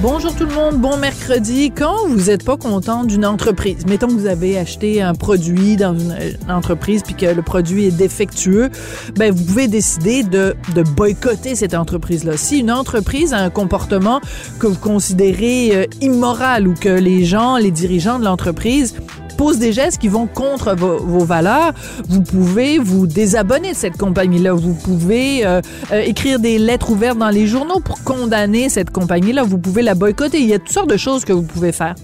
Bonjour tout le monde, bon mercredi. Quand vous n'êtes pas content d'une entreprise, mettons que vous avez acheté un produit dans une, entreprise puis que le produit est défectueux, ben vous pouvez décider de, boycotter cette entreprise-là. Si une entreprise a un comportement que vous considérez euh, immoral ou que les gens, les dirigeants de l'entreprise posent des gestes qui vont contre vos, vos, valeurs, vous pouvez vous désabonner de cette compagnie-là. Vous pouvez euh, euh, écrire des lettres ouvertes dans les journaux pour condamner cette compagnie-là. Vous pouvez la boycotter. Il y a toutes sortes de choses que vous pouvez faire.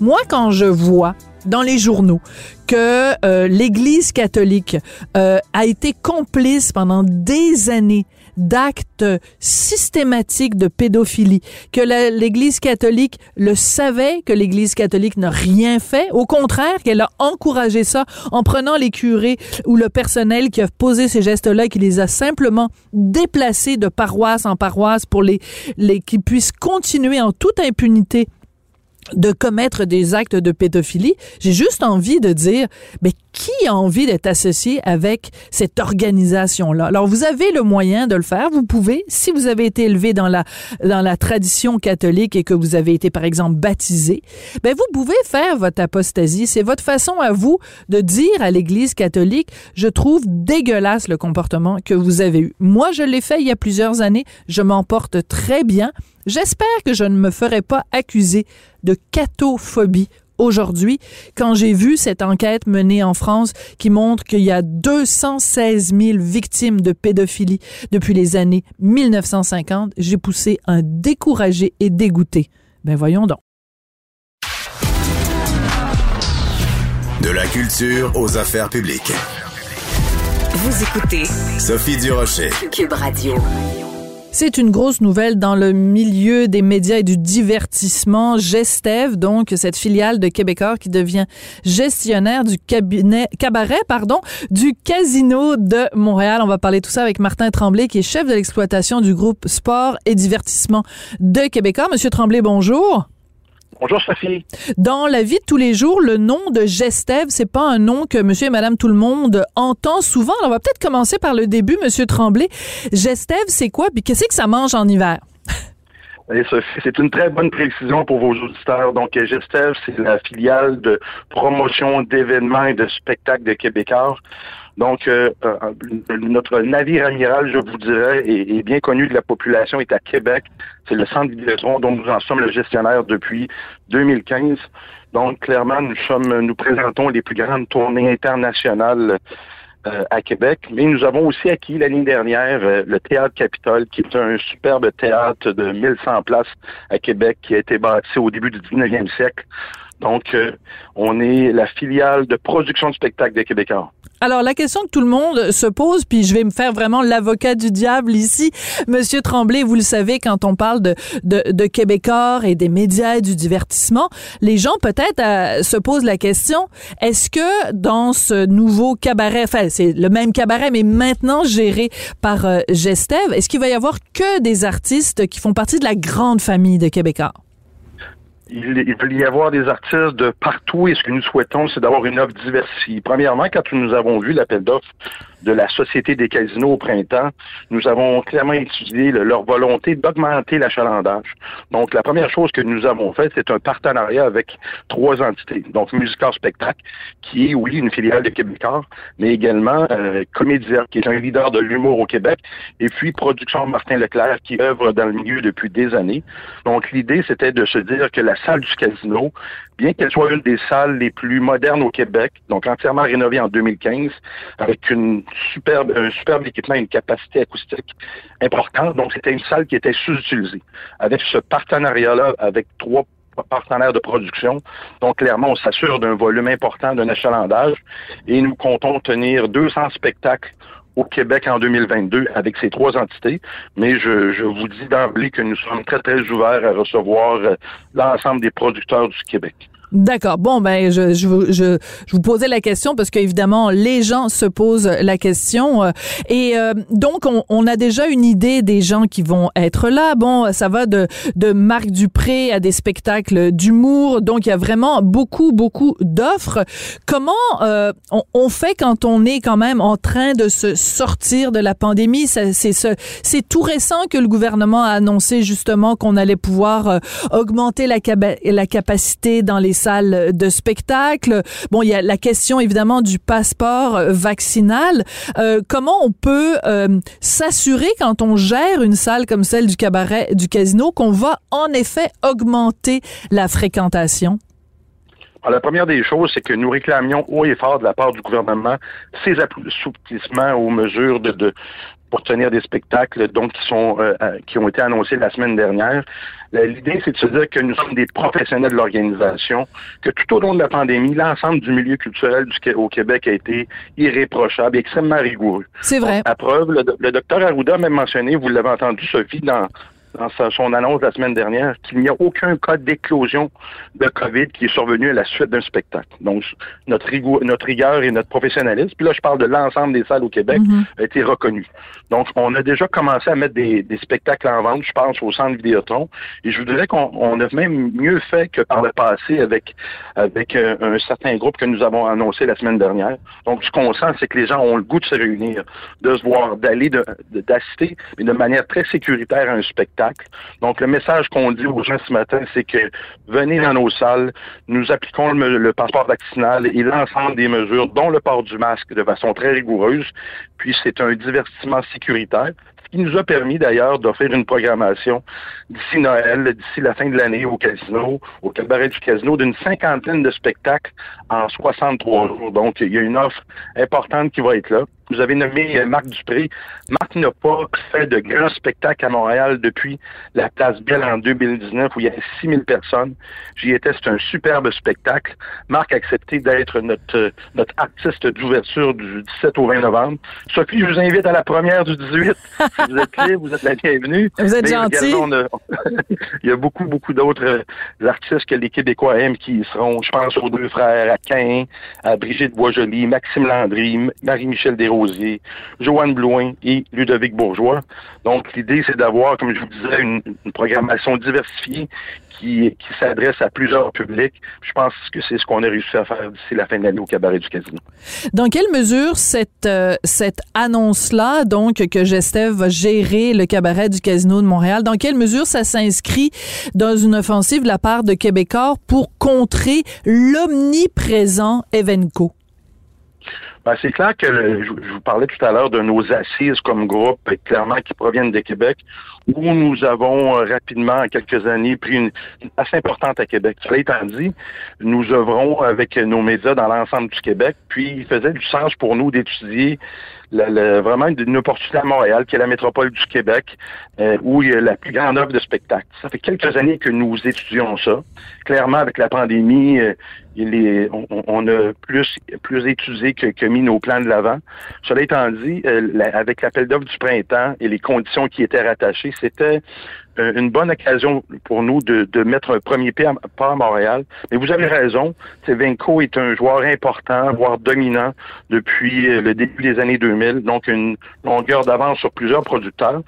Moi, quand je vois dans les journaux que euh, l'Église catholique euh, a été complice pendant des années d'actes systématiques de pédophilie, que l'Église catholique le savait, que l'Église catholique n'a rien fait, au contraire, qu'elle a encouragé ça en prenant les curés ou le personnel qui a posé ces gestes-là, qui les a simplement déplacés de paroisse en paroisse pour les, les qui puissent continuer en toute impunité de commettre des actes de pédophilie, j'ai juste envie de dire, mais qui a envie d'être associé avec cette organisation-là? Alors, vous avez le moyen de le faire. Vous pouvez, si vous avez été élevé dans la, dans la tradition catholique et que vous avez été, par exemple, baptisé, ben, vous pouvez faire votre apostasie. C'est votre façon à vous de dire à l'Église catholique, je trouve dégueulasse le comportement que vous avez eu. Moi, je l'ai fait il y a plusieurs années. Je m'en porte très bien. J'espère que je ne me ferai pas accuser de catophobie aujourd'hui quand j'ai vu cette enquête menée en France qui montre qu'il y a 216 000 victimes de pédophilie depuis les années 1950. J'ai poussé un découragé et dégoûté. Ben voyons donc. De la culture aux affaires publiques. Vous écoutez Sophie Durocher. Cube Radio. C'est une grosse nouvelle dans le milieu des médias et du divertissement. Gestev, donc cette filiale de Québécois qui devient gestionnaire du cabinet cabaret, pardon, du Casino de Montréal. On va parler tout ça avec Martin Tremblay, qui est chef de l'exploitation du groupe Sport et Divertissement de Québécois. Monsieur Tremblay, bonjour. Bonjour Sophie. Dans la vie de tous les jours, le nom de Gestev, c'est pas un nom que monsieur et madame tout le monde entend souvent. Alors, on va peut-être commencer par le début, monsieur Tremblay. Gestev, c'est quoi puis qu'est-ce que ça mange en hiver? C'est une très bonne précision pour vos auditeurs. Donc, Gestev, c'est la filiale de promotion d'événements et de spectacles de Québécois. Donc, euh, euh, notre navire amiral, je vous dirais, est, bien connu de la population, est à Québec. C'est le centre d'Idétron dont nous en sommes le gestionnaire depuis 2015. Donc, clairement, nous sommes, nous présentons les plus grandes tournées internationales euh, à Québec, mais nous avons aussi acquis l'année dernière le Théâtre Capitole, qui est un superbe théâtre de 1100 places à Québec, qui a été bâti au début du 19e siècle. Donc, on est la filiale de production de spectacles des Québécois. Alors, la question que tout le monde se pose, puis je vais me faire vraiment l'avocat du diable ici, Monsieur Tremblay, vous le savez, quand on parle de, de, de Québécois et des médias et du divertissement, les gens peut-être euh, se posent la question, est-ce que dans ce nouveau cabaret, enfin, c'est le même cabaret, mais maintenant géré par euh, Gestev, est-ce qu'il va y avoir que des artistes qui font partie de la grande famille de Québécois? Il, peut y avoir des artistes de partout et ce que nous souhaitons, c'est d'avoir une offre diversifiée. Premièrement, quand nous avons vu l'appel d'offres de la Société des casinos au printemps, nous avons clairement étudié leur volonté d'augmenter l'achalandage. Donc, la première chose que nous avons fait, c'est un partenariat avec trois entités. Donc, Musical Spectacle, qui est, oui, une filiale de Québécois, mais également euh, Comédia, qui est un leader de l'humour au Québec, et puis Production Martin Leclerc, qui œuvre dans le milieu depuis des années. Donc, l'idée, c'était de se dire que la salle du casino, bien qu'elle soit une des salles les plus modernes au Québec, donc entièrement rénovée en 2015, avec une superbe, un superbe équipement, une capacité acoustique importante. Donc, c'était une salle qui était sous-utilisée. Avec ce partenariat-là, avec trois partenaires de production. Donc, clairement, on s'assure d'un volume important, d'un achalandage, et nous comptons tenir 200 spectacles au Québec en 2022 avec ces trois entités, mais je, je vous dis d'emblée que nous sommes très, très ouverts à recevoir euh, l'ensemble des producteurs du Québec. D'accord. Bon, ben, je, je, je, je, vous posais la question parce qu'évidemment, les gens se posent la question. Euh, et euh, donc, on, on, a déjà une idée des gens qui vont être là. Bon, ça va de, de Marc Dupré à des spectacles d'humour. Donc, il y a vraiment beaucoup, beaucoup d'offres. Comment euh, on, on, fait quand on est quand même en train de se sortir de la pandémie? C'est tout récent que le gouvernement a annoncé justement qu'on allait pouvoir euh, augmenter la, la capacité dans les salles de spectacle. Bon, il y a la question évidemment du passeport euh, vaccinal. Euh, comment on peut euh, s'assurer quand on gère une salle comme celle du cabaret du casino qu'on va en effet augmenter la fréquentation? Alors, la première des choses, c'est que nous réclamions haut et fort de la part du gouvernement ces assouplissements aux mesures pour tenir des spectacles donc qui ont été annoncés la semaine dernière. L'idée, c'est de se dire que nous sommes des professionnels de l'organisation, que tout au long de la pandémie, l'ensemble du milieu culturel du, au Québec a été irréprochable et extrêmement rigoureux. C'est vrai. à preuve, le, le docteur Arruda a même mentionné, vous l'avez entendu, Sophie, dans dans son annonce la semaine dernière qu'il n'y a aucun cas d'éclosion de COVID qui est survenu à la suite d'un spectacle. Donc, notre, rigueur, notre rigueur et notre professionnalisme, puis là, je parle de l'ensemble des salles au Québec, mm-hmm. a été reconnu. Donc, on a déjà commencé à mettre des, des, spectacles en vente, je pense, au centre Vidéotron, et je voudrais qu'on on a même mieux fait que par le passé avec, avec un, un certain groupe que nous avons annoncé la semaine dernière. Donc, ce qu'on sent, c'est que les gens ont le goût de se réunir, de se voir, d'aller, d'assister, mais de manière très sécuritaire à un spectacle donc, le message qu'on dit aux gens ce matin, c'est que venez dans nos salles, nous appliquons le, passeport vaccinal et l'ensemble des mesures, dont le port du masque de façon très rigoureuse, puis c'est un divertissement sécuritaire qui nous a permis d'ailleurs d'offrir une programmation d'ici Noël, d'ici la fin de l'année au casino, au cabaret du casino, d'une cinquantaine de spectacles en 63 jours. Donc, il y a une offre importante qui va être là. Vous avez nommé euh, Marc Dupré. Marc n'a pas fait de grands spectacles à Montréal depuis la Place Belle en 2019 où il y avait 6000 personnes. J'y étais, c'est un superbe spectacle. Marc a accepté d'être notre, euh, notre artiste d'ouverture du 17 au 20 novembre. Sophie, je vous invite à la première du 18. vous êtes clé, vous êtes la bienvenue. Vous êtes gentil. il y a beaucoup, beaucoup d'autres euh, artistes que les Québécois aiment qui seront, je pense aux deux frères, à Cain, à Brigitte Boisjoli, Maxime Landry, Marie-Michel Desrosiers, Joanne Blouin et Ludovic Bourgeois. Donc, l'idée, c'est d'avoir, comme je vous disais, une, une programmation diversifiée qui, qui s'adresse à plusieurs publics. Je pense que c'est ce qu'on a réussi à faire d'ici la fin de l'année au cabaret du casino. Dans quelle mesure cette, euh, cette annonce-là, donc, que Gestev va gérer le cabaret du casino de Montréal, dans quelle mesure ça s'inscrit dans une offensive de la part de Québécois pour contrer l'omniprésent Evenco? Ben, c'est clair que je, vous parlais tout à l'heure de nos assises comme groupe, clairement qui proviennent de Québec, où nous avons euh, rapidement, en quelques années, pris une, place importante à Québec. Cela étant dit, nous œuvrons avec nos médias dans l'ensemble du Québec, puis il faisait du sens pour nous d'étudier vraiment une opportunité à Montréal, qui est la métropole du Québec, euh, où il y a la plus grande offre de spectacles. Ça fait quelques années que nous étudions ça. Clairement, avec la pandémie, euh, on, a plus plus étudié que, mis nos plans de l'avant. Cela étant dit, la, avec l'appel d'offres du printemps et les conditions qui étaient rattachées, c'était une bonne occasion pour nous de, de mettre un premier pas à, Montréal. Mais vous avez raison, Venco est un joueur important, voire dominant depuis euh, le début des années 2000, donc une longueur d'avance sur plusieurs producteurs.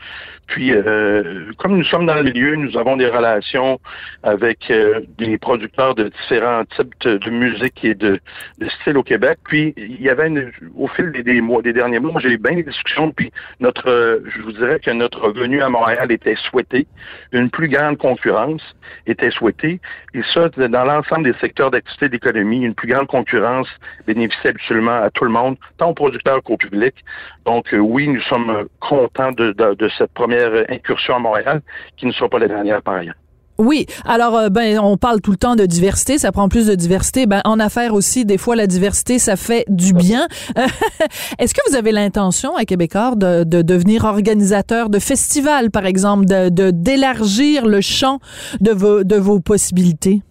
Puis, euh, comme nous sommes dans le milieu, nous avons des relations avec euh, des producteurs de différents types de, musique et de, de styles au Québec. Puis, il y avait, une, au fil des, des, mois, des derniers mois, j'ai eu bien des discussions. Puis, notre, je vous dirais que notre venue à Montréal était souhaitée une plus grande concurrence était souhaitée. Et ça, dans l'ensemble des secteurs d'activité d'économie, une plus grande concurrence bénéficie absolument à tout le monde, tant aux producteurs qu'au public. Donc, euh, oui, nous sommes contents de, de, de, cette première incursion à Montréal, qui ne sera pas la dernière par ailleurs. Oui, alors euh, ben on parle tout le temps de diversité, ça prend plus de diversité. Ben en affaires aussi, des fois la diversité ça fait du bien. Est-ce que vous avez l'intention à Québécois de, de devenir organisateur de festivals, par exemple, de d'élargir le champ de vos de vos possibilités?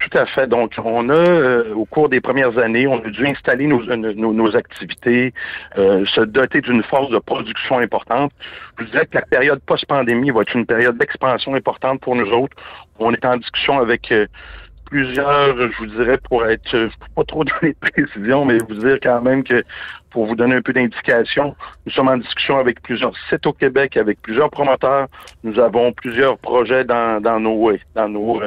Tout à fait. Donc, on a, euh, au cours des premières années, on a dû installer nos, nos, nos activités, euh, se doter d'une force de production importante. Je vous dirais que la période post-pandémie va être une période d'expansion importante pour nous autres. On est en discussion avec euh, plusieurs, je vous dirais, pour être pas trop dans les précisions, mais vous dire quand même que pour vous donner un peu d'indication, nous sommes en discussion avec plusieurs sites au Québec, avec plusieurs promoteurs. Nous avons plusieurs projets dans, dans nos dans nos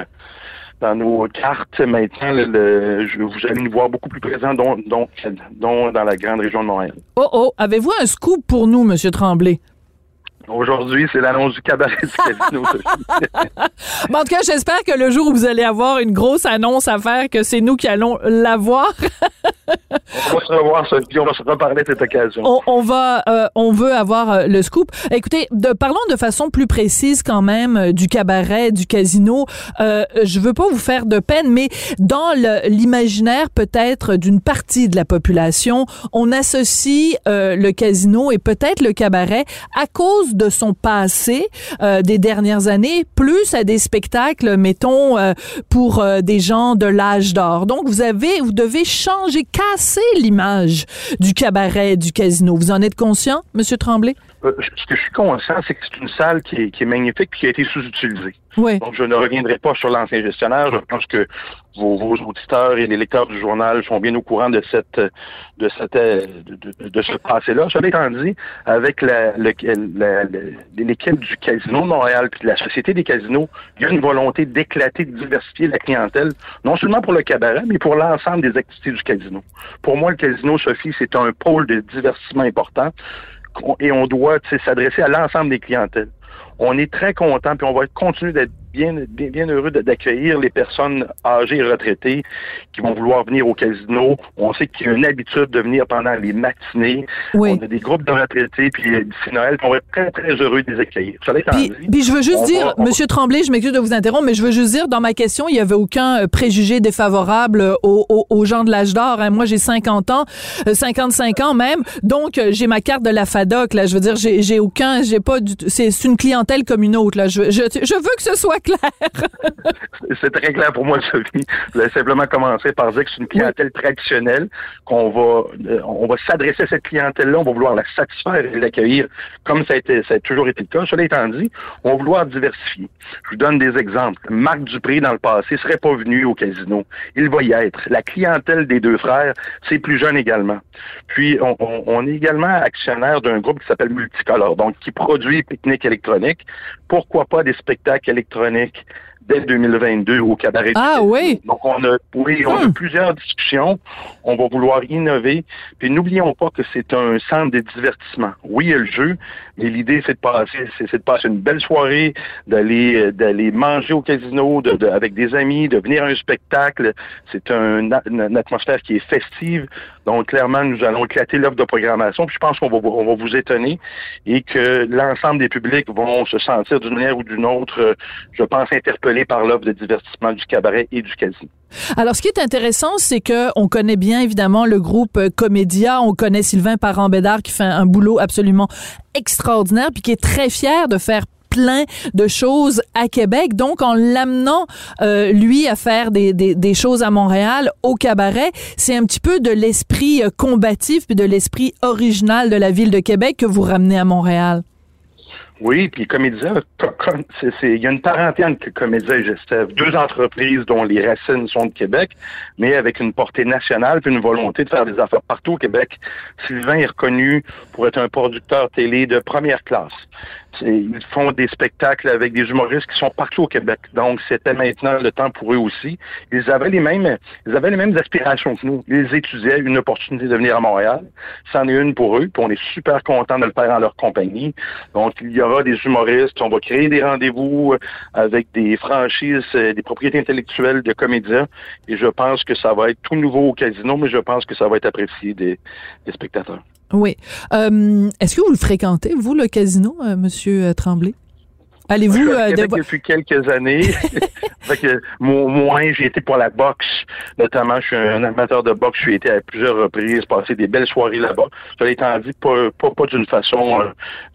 dans nos cartes maintenant, le, je, vous allez nous voir beaucoup plus présents, dont, dont, dont dans la grande région de Montréal. Oh oh, avez-vous un scoop pour nous, Monsieur Tremblay? Aujourd'hui, c'est l'annonce du cabaret du casino. en tout cas, j'espère que le jour où vous allez avoir une grosse annonce à faire, que c'est nous qui allons l'avoir. on va se revoir, Sophie. On va se reparler de cette occasion. On, on va, euh, on veut avoir euh, le scoop. Écoutez, de, parlons de façon plus précise quand même euh, du cabaret, du casino. Je veux pas vous faire de peine, mais dans l'imaginaire peut-être d'une partie de la population, on associe le casino et peut-être le cabaret à cause de son passé euh, des dernières années, plus à des spectacles, mettons, euh, pour euh, des gens de l'âge d'or. Donc, vous avez, vous devez changer, casser l'image du cabaret, du casino. Vous en êtes conscient, Monsieur Tremblay? Euh, ce que je suis conscient, c'est que c'est une salle qui est, qui est magnifique et qui a été sous-utilisée. Oui. Donc, je ne reviendrai pas sur l'ancien gestionnaire. Je pense que vos, vos, auditeurs et les lecteurs du journal sont bien au courant de cette de cette de, de, ce passé-là. Cela étant dit, avec l'équipe du Casino de Montréal puis de la Société des casinos, il y a une volonté d'éclater, de diversifier la clientèle, non seulement pour le cabaret, mais pour l'ensemble des activités du casino. Pour moi, le casino, Sophie, c'est un pôle de divertissement important et on doit s'adresser à l'ensemble des clientèles. On est très content, puis on va continuer d'être bien, bien, bien heureux d'accueillir les personnes âgées et retraitées qui vont vouloir venir au casino. On sait qu'il y a une habitude de venir pendant les matinées. Oui. On a des groupes de retraités, puis d'ici Noël, on va être très, très heureux de les accueillir. Ça puis, puis je veux juste dire, va, Monsieur va... Tremblay, je m'excuse de vous interrompre, mais je veux juste dire, dans ma question, il n'y avait aucun préjugé défavorable aux, aux, aux gens de l'âge d'or. Hein. Moi, j'ai 50 ans, 55 ans même, donc j'ai ma carte de la FADOC. Là, je veux dire, j'ai aucun, j'ai pas du c'est une clientèle comme une autre. Là, je, je, je veux que ce soit c'est très clair pour moi, Sophie. Je voulais simplement commencer par dire que c'est une clientèle traditionnelle, qu'on va, euh, va s'adresser à cette clientèle-là, on va vouloir la satisfaire et l'accueillir comme ça a, été, ça a toujours été le cas. Cela étant dit, on va vouloir diversifier. Je vous donne des exemples. Marc Dupré, dans le passé, serait pas venu au casino. Il va y être. La clientèle des deux frères, c'est plus jeune également. Puis, on, on, est également actionnaire d'un groupe qui s'appelle Multicolor, donc qui produit pique-nique électronique. Pourquoi pas des spectacles électroniques dès 2022 au cabaret. Ah oui? Donc on a oui, on a Hmm. plusieurs discussions. On va vouloir innover. Puis n'oublions pas que c'est un centre de divertissement. Oui, il y a le jeu, mais l'idée c'est de passer, c'est, de passer une belle soirée, d'aller d'aller manger au casino, de, de, avec des amis, de venir à un spectacle. C'est un, une, une atmosphère qui est festive. Donc clairement, nous allons éclater l'offre de programmation. Puis je pense qu'on va vous étonner et que l'ensemble des publics vont se sentir d'une manière ou d'une autre, je pense, interpellés par l'offre de divertissement du cabaret et du casino. Alors, ce qui est intéressant, c'est que on connaît bien évidemment le groupe Comédia, on connaît Sylvain Parent-Bédard qui fait un boulot absolument extraordinaire, puis qui est très fier de faire plein de choses à Québec. Donc, en l'amenant, euh, lui, à faire des, choses à Montréal, au cabaret, c'est un petit peu de l'esprit combatif puis de l'esprit original de la ville de Québec que vous ramenez à Montréal. Oui, puis Comédia, il y a une parenté entre Comédia et Gestev. Deux entreprises dont les racines sont de Québec, mais avec une portée nationale puis une volonté de faire des affaires partout au Québec. Sylvain est reconnu pour être un producteur télé de première classe. Ils font des spectacles avec des humoristes qui sont partout au Québec. Donc, c'était maintenant le temps pour eux aussi. Ils avaient les mêmes, ils avaient les mêmes aspirations que nous. Ils étudiaient une opportunité de venir à Montréal. C'en est une pour eux, puis on est super content de le faire en leur compagnie. Donc, il y aura des humoristes. On va créer des rendez-vous avec des franchises, des propriétés intellectuelles de comédiens. Et je pense que ça va être tout nouveau au casino, mais je pense que ça va être apprécié des spectateurs. Oui. Euh, Est-ce que vous le fréquentez, vous, le casino, euh, Monsieur Tremblay? Allez-vous... Euh, de- depuis quelques années. fait que, mo- moins, j'ai été pour la boxe. Notamment, je suis un amateur de boxe. J'ai été à plusieurs reprises, passé des belles soirées là-bas. Cela étant dit, pas, pas, pas d'une façon, euh,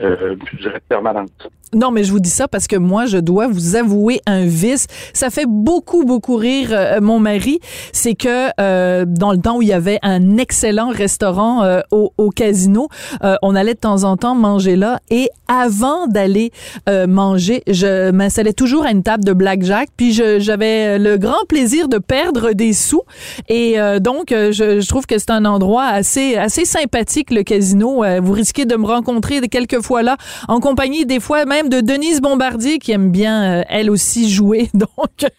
euh, je dirais, permanente. Non, mais je vous dis ça parce que moi, je dois vous avouer un vice. Ça fait beaucoup, beaucoup rire euh, mon mari. C'est que euh, dans le temps où il y avait un excellent restaurant euh, au, au casino, euh, on allait de temps en temps manger là. Et avant d'aller euh, manger, je m'installais toujours à une table de blackjack. Puis j'avais le grand plaisir de perdre des sous. Et euh, donc, euh, je, je trouve que c'est un endroit assez, assez sympathique, le casino. Euh, vous risquez de me rencontrer quelques fois là, en compagnie des fois même de Denise Bombardier, qui aime bien, euh, elle aussi, jouer. Donc,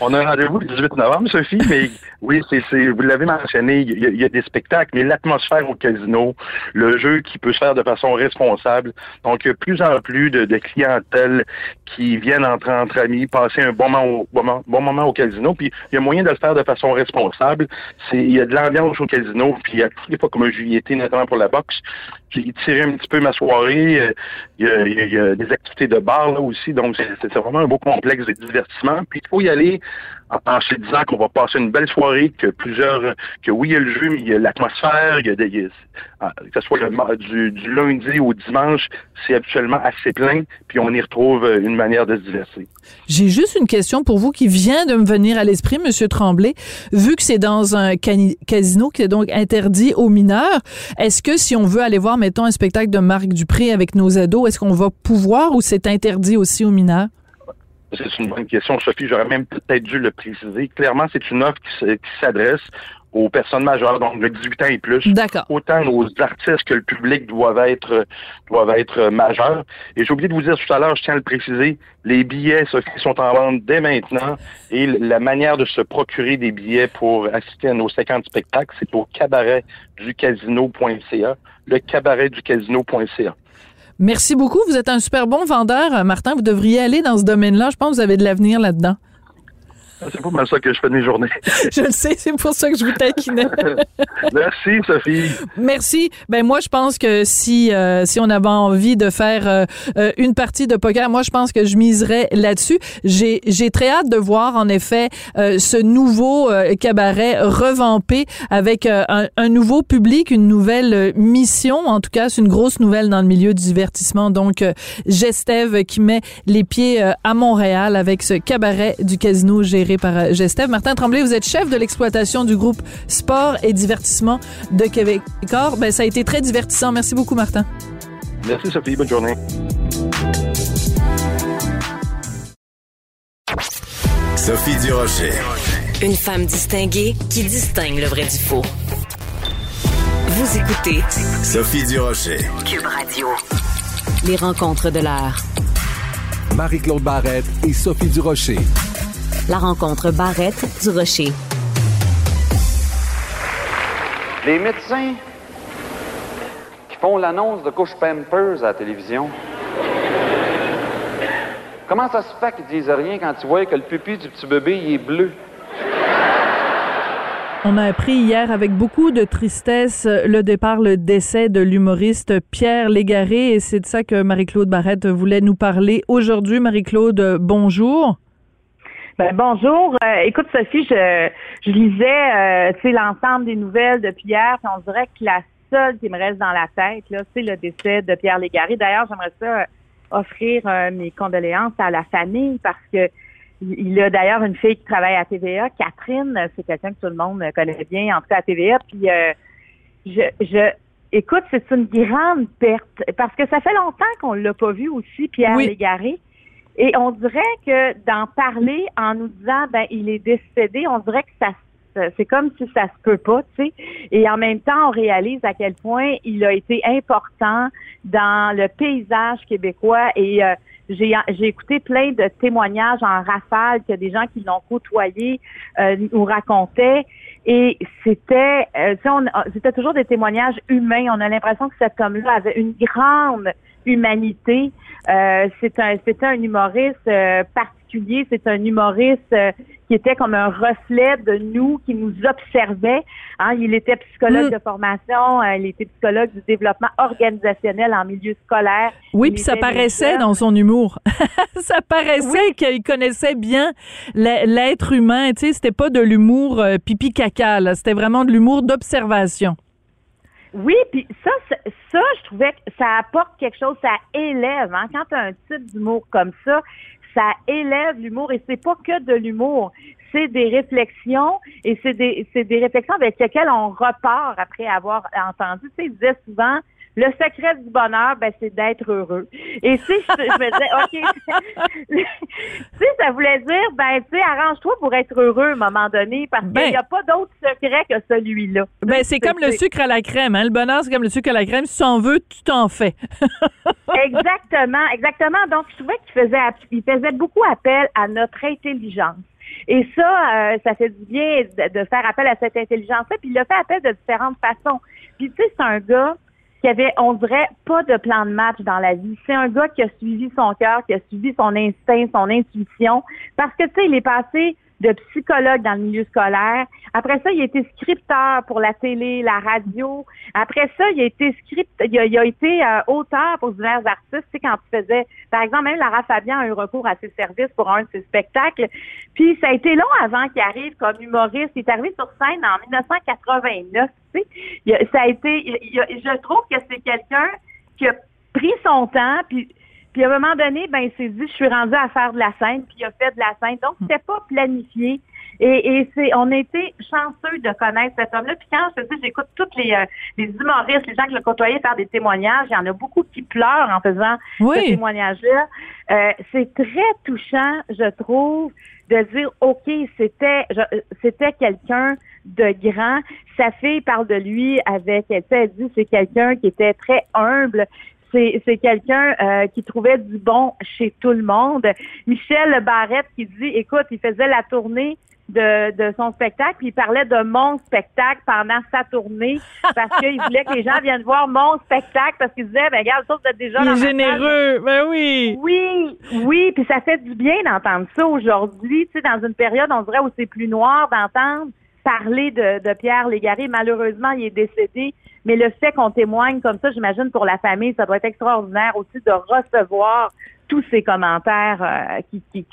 On- a un rendez-vous le 18 novembre, Sophie, mais oui, c'est, vous l'avez mentionné, il y, a, des spectacles, mais l'atmosphère au casino, le jeu qui peut se faire de façon responsable. Donc, il y a plus en plus de, de clientèle qui viennent entre, entre amis, passer un bon moment, au, bon, moment- au casino, puis il y a moyen de le faire de façon responsable. Il y a de l'ambiance au casino, puis à toutes les fois, comme j'y étais, notamment pour la boxe, j'ai tiré un petit peu ma soirée. Il y a, des activités de bar là aussi, donc c'est vraiment un beau complexe de divertissement. Puis il faut y aller en, se disant qu'on va passer une belle soirée, que plusieurs, que oui, il y a le jeu, mais il y a l'atmosphère, il y a des, ah, que ce soit du, du lundi au dimanche, c'est habituellement assez plein, puis on y retrouve euh, une manière de se divertir. j'ai juste une question pour vous qui vient de me venir à l'esprit, Monsieur Tremblay. Vu que c'est dans un casino qui est donc interdit aux mineurs, est-ce que si on veut aller voir, mettons, un spectacle de Marc Dupré avec nos ados, est-ce qu'on va pouvoir ou c'est interdit aussi aux mineurs? C'est une bonne question, Sophie. J'aurais même peut-être dû le préciser. Clairement, c'est une offre qui se- qui s'adresse aux personnes majeures, donc de 18 ans et plus. D'accord. Autant nos artistes que le public doivent être doivent être majeurs. Et j'ai oublié de vous dire tout à l'heure, je tiens à le préciser, les billets, Sophie, sont en vente dès maintenant. Et la manière de se procurer des billets pour assister à nos 50 spectacles, c'est au cabaretducasino.ca. Le cabaretducasino.ca. Merci beaucoup. Vous êtes un super bon vendeur, euh, Martin. Vous devriez aller dans ce domaine-là. Je pense que vous avez de l'avenir là-dedans. C'est pas mal ça que je fais de mes journées. Je le sais, c'est pour ça que je vous taquinais. Merci, Sophie. Merci. Ben moi, je pense que si euh, si on avait envie de faire euh, euh, une partie de poker, moi, je pense que je miserais là-dessus. J'ai j'ai très hâte de voir en effet euh, ce nouveau euh, cabaret revampé avec euh, un, un nouveau public, une nouvelle mission. En tout cas, c'est une grosse nouvelle dans le milieu du divertissement. Donc, euh, Gestev qui met les pieds à Montréal avec ce cabaret du casino géré par euh, Gestev. Martin Tremblay, vous êtes chef de l'exploitation du groupe Sport et Divertissement de Québec. Ben, ça a été très divertissant. Merci beaucoup, Martin. Merci, Sophie. Bonne journée. Sophie Durocher. Une femme distinguée qui distingue le vrai du faux. Vous écoutez Sophie Durocher. Cube Radio. Les rencontres de l'heure. Marie-Claude Barrette et Sophie Durocher. La rencontre Barrette du Rocher. Les médecins qui font l'annonce de couche Pampers à la télévision. Comment ça se fait qu'ils disent rien quand tu vois que le pupille du petit bébé il est bleu? On a appris hier avec beaucoup de tristesse le départ, le décès de l'humoriste Pierre Légaré et c'est de ça que Marie-Claude Barrette voulait nous parler aujourd'hui. Marie-Claude, bonjour. Ben, bonjour. Euh, écoute, Sophie, je, je lisais euh, l'ensemble des nouvelles depuis hier, puis on dirait que la seule qui me reste dans la tête, là, c'est le décès de Pierre Légaré. D'ailleurs, j'aimerais ça euh, offrir euh, mes condoléances à la famille parce que il a d'ailleurs une fille qui travaille à TVA, Catherine, c'est quelqu'un que tout le monde connaît bien, en tout cas à TVA. Puis euh, je, je écoute, c'est une grande perte parce que ça fait longtemps qu'on l'a pas vu aussi, Pierre Oui. Légaré. Et on dirait que d'en parler en nous disant ben il est décédé, on dirait que ça c'est comme si ça se peut pas, tu sais. Et en même temps, on réalise à quel point il a été important dans le paysage québécois et euh, j'ai j'ai écouté plein de témoignages en rafale que des gens qui l'ont côtoyé euh, racontaient et c'était euh, on- c'était toujours des témoignages humains. On a l'impression que cet homme-là avait une grande humanité. Euh, c'est un, c'était un humoriste euh, particulier. C'est un humoriste euh, qui était comme un reflet de nous, qui nous observait. Hein, il était psychologue Mm. de formation, il était psychologue du développement organisationnel en milieu scolaire. Oui, puis ça paraissait dans son humour. ça paraissait qu'il connaissait bien l'être humain. Tu sais, c'était pas de l'humour pipi caca. C'était vraiment de l'humour d'observation. Oui, puis ça, ça, je trouvais que ça apporte quelque chose, ça élève. Hein? Quand tu as un type d'humour comme ça, ça élève l'humour et c'est pas que de l'humour, c'est des réflexions et c'est des, des réflexions avec lesquelles on repart après avoir entendu. Tu sais, il disait souvent, le secret du bonheur, ben, c'est d'être heureux. Et sais, je, je me disais, OK, sais, ça voulait dire, ben, tu sais, arrange-toi pour être heureux à un moment donné parce Ben. qu'il n'y a pas d'autre secret que celui-là. Ben, c'est comme le sucre à la crème. Hein? Le bonheur, c'est comme le sucre à la crème. Si tu en veux, tu t'en fais. exactement, exactement. Donc, je trouvais qu'il faisait, il faisait beaucoup appel à notre intelligence. Et ça, euh, ça fait du bien de, de faire appel à cette intelligence-là. Puis il a fait appel de différentes façons. Puis tu sais, c'est un gars qui avait, on dirait, pas de plan de match dans la vie. C'est un gars qui a suivi son cœur, qui a suivi son instinct, son intuition. Parce que, tu sais, il est passé de psychologue dans le milieu scolaire. Après ça, il a été scripteur pour la télé, la radio. Après ça, il a été script, il a, été euh, auteur pour divers artistes. Tu sais, quand tu faisais, par exemple, même Lara Fabian a eu recours à ses services pour un de ses spectacles. Puis ça a été long avant qu'il arrive comme humoriste. Il est arrivé sur scène en 1989. Tu sais, ça a été, je trouve que c'est quelqu'un qui a pris son temps, puis puis à un moment donné, ben il s'est dit, je suis rendu à faire de la scène, puis il a fait de la scène. Donc, c'était pas planifié. Et, et c'est, on a été chanceux de connaître cet homme-là. Puis quand je te dis, j'écoute tous les, euh, les humoristes, les gens qui l'ont côtoyé faire des témoignages, il y en a beaucoup qui pleurent en faisant Oui. ce témoignage-là. Euh, c'est très touchant, je trouve, de dire, OK, c'était, je- c'était quelqu'un de grand. Sa fille parle de lui avec, elle, elle dit, c'est quelqu'un qui était très humble. C'est, c'est quelqu'un euh, qui trouvait du bon chez tout le monde. Michel Barrette qui dit, écoute, il faisait la tournée de, de son spectacle, puis il parlait de mon spectacle pendant sa tournée parce qu'il voulait que les gens viennent voir mon spectacle parce qu'il disait, ben regarde, ça, vous êtes déjà dans généreux. Ben oui. oui, oui, puis ça fait du bien d'entendre ça aujourd'hui, tu sais, dans une période, on dirait, où c'est plus noir d'entendre parler de, Pierre Légaré. Malheureusement, il est décédé, mais le fait qu'on témoigne comme ça, j'imagine, pour la famille, ça doit être extraordinaire aussi de recevoir tous ces commentaires euh, qui,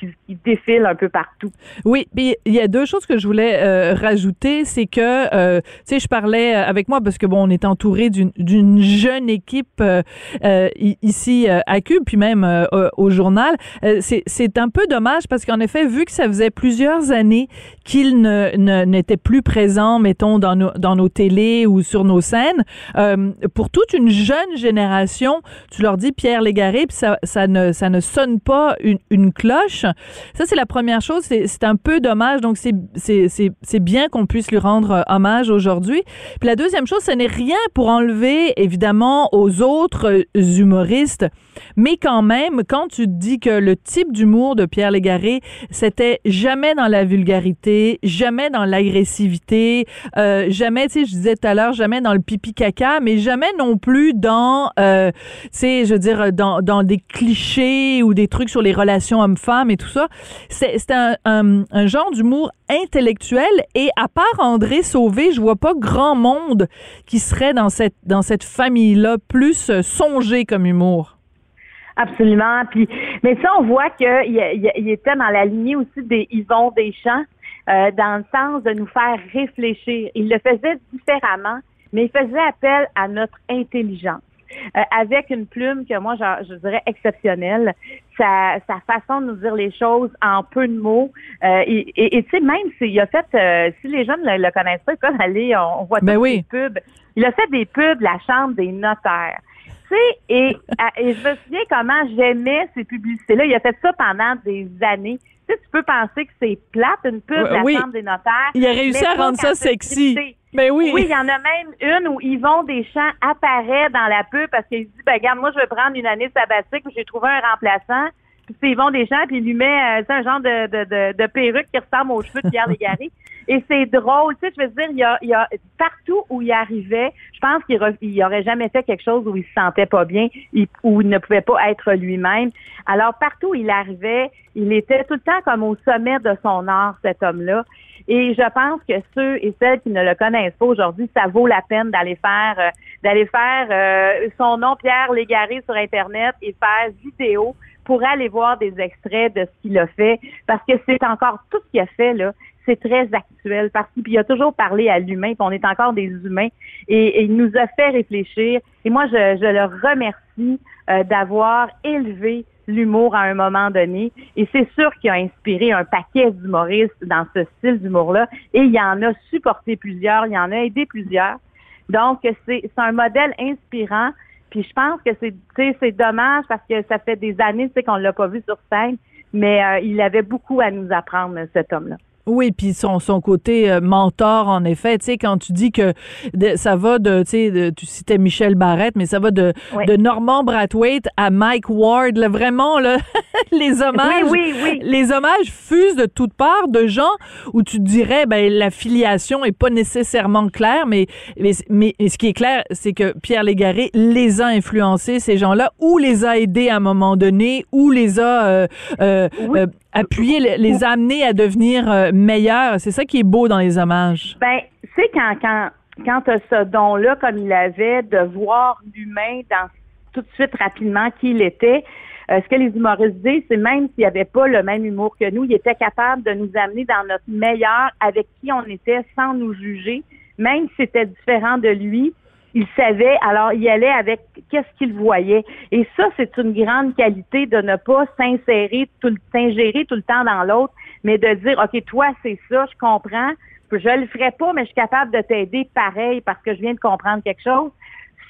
défilent un peu partout. Oui, puis il y a deux choses que je voulais euh, rajouter, c'est que euh, tu sais je parlais avec moi parce que bon on est entouré d'une jeune équipe euh, euh, ici euh, à Cube puis même euh, euh, au journal. Euh, c'est un peu dommage parce qu'en effet vu que ça faisait plusieurs années qu'il n'était plus présent mettons dans nos télés ou sur nos scènes euh, pour toute une jeune génération, tu leur dis Pierre Légaré puis ça ça ne ça ne sonne pas une, cloche. Ça, c'est la première chose. C'est un peu dommage. Donc, c'est- bien qu'on puisse lui rendre euh, hommage aujourd'hui. Puis la deuxième chose, ce n'est rien pour enlever, évidemment, aux autres euh, humoristes. Mais quand même, quand tu dis que le type d'humour de Pierre Légaré, c'était jamais dans la vulgarité, jamais dans l'agressivité, euh, jamais, tu sais, je disais tout à l'heure, jamais dans le pipi caca, mais jamais non plus dans, tu sais, je veux dire, dans, dans des clichés ou des trucs sur les relations hommes-femmes et tout ça. C'est un, genre d'humour intellectuel et à part André Sauvé, je vois pas grand monde qui serait dans cette, dans cette famille-là plus euh, songé comme humour. Absolument. Puis, mais ça, on voit qu'il il, il était dans la lignée aussi des Yvon Deschamps, euh, dans le sens de nous faire réfléchir. Il le faisait différemment, mais il faisait appel à notre intelligence. Euh, avec une plume que moi, je, je dirais exceptionnelle, sa, sa façon de nous dire les choses en peu de mots. Euh, et tu sais, même s'il a fait, euh, si les jeunes ne le, le connaissent pas, peuvent aller, on, on voit Ben tous oui. les pubs. Il a fait des pubs, la Chambre des notaires. Tu sais, et je me souviens comment j'aimais ces publicités-là. Il a fait ça pendant des années. Tu sais, tu peux penser que c'est plate, une pub de la Oui. Chambre des notaires. Il a réussi mais à rendre ça sexy. scripté. Ben oui. Oui, il y en a même une où Yvon Deschamps apparaît dans la pub parce qu'il dit, ben regarde, moi je vais prendre une année sabbatique, j'ai trouvé un remplaçant. Puis c'est Yvon Deschamps, puis il lui met euh, un genre de, de, de, de perruque qui ressemble aux cheveux de Pierre Légaré. Et c'est drôle, tu sais, je veux dire, il y a, il y a partout où il arrivait, je pense qu'il il aurait jamais fait quelque chose où il se sentait pas bien, où il ne pouvait pas être lui-même. Alors partout où il arrivait, il était tout le temps comme au sommet de son art, cet homme-là. Et je pense que ceux et celles qui ne le connaissent pas aujourd'hui, ça vaut la peine d'aller faire euh, d'aller faire euh, son nom Pierre Légaré sur internet et faire vidéo pour aller voir des extraits de ce qu'il a fait parce que c'est encore tout ce qu'il a fait là, c'est très actuel parce qu'il a toujours parlé à l'humain, puis on est encore des humains et, il nous a fait réfléchir et moi je, je le remercie euh, d'avoir élevé l'humour à un moment donné. Et c'est sûr qu'il a inspiré un paquet d'humoristes dans ce style d'humour-là. Et il en a supporté plusieurs, il en a aidé plusieurs. Donc, c'est un modèle inspirant. Puis je pense que c'est dommage parce que ça fait des années qu'on l'a pas vu sur scène, mais euh, il avait beaucoup à nous apprendre, cet homme-là. Oui, puis son, son côté euh, mentor, en effet, tu sais, quand tu dis que de- ça va de, tu sais, tu citais Michel Barrette, mais ça va de, Oui. de Normand Brathwaite à Mike Ward, là, vraiment, là, les hommages, Oui, oui, oui. les hommages fusent de toutes parts de gens où tu dirais, ben, la filiation est pas nécessairement claire, mais, mais, mais ce qui est clair, c'est que Pierre Légaré les a influencés, ces gens-là, ou les a aidés à un moment donné, ou les a euh, euh, euh, appuyés, les, les a amenés à devenir meilleurs. C'est ça qui est beau dans les hommages. Ben, tu sais, quand, quand, quand tu ce don-là, comme il avait, de voir l'humain dans tout de suite rapidement qui il était, euh, ce que les humoristes c'est même s'il n'y avait pas le même humour que nous, il était capable de nous amener dans notre meilleur avec qui on était sans nous juger, même si c'était différent de lui. Il savait, alors il allait avec qu'est-ce qu'il voyait. Et ça, c'est une grande qualité de ne pas s'insérer, tout, s'ingérer tout le temps dans l'autre, mais de dire, OK, toi, c'est ça, je comprends, je le ferai pas, mais je suis capable de t'aider pareil parce que je viens de comprendre quelque chose.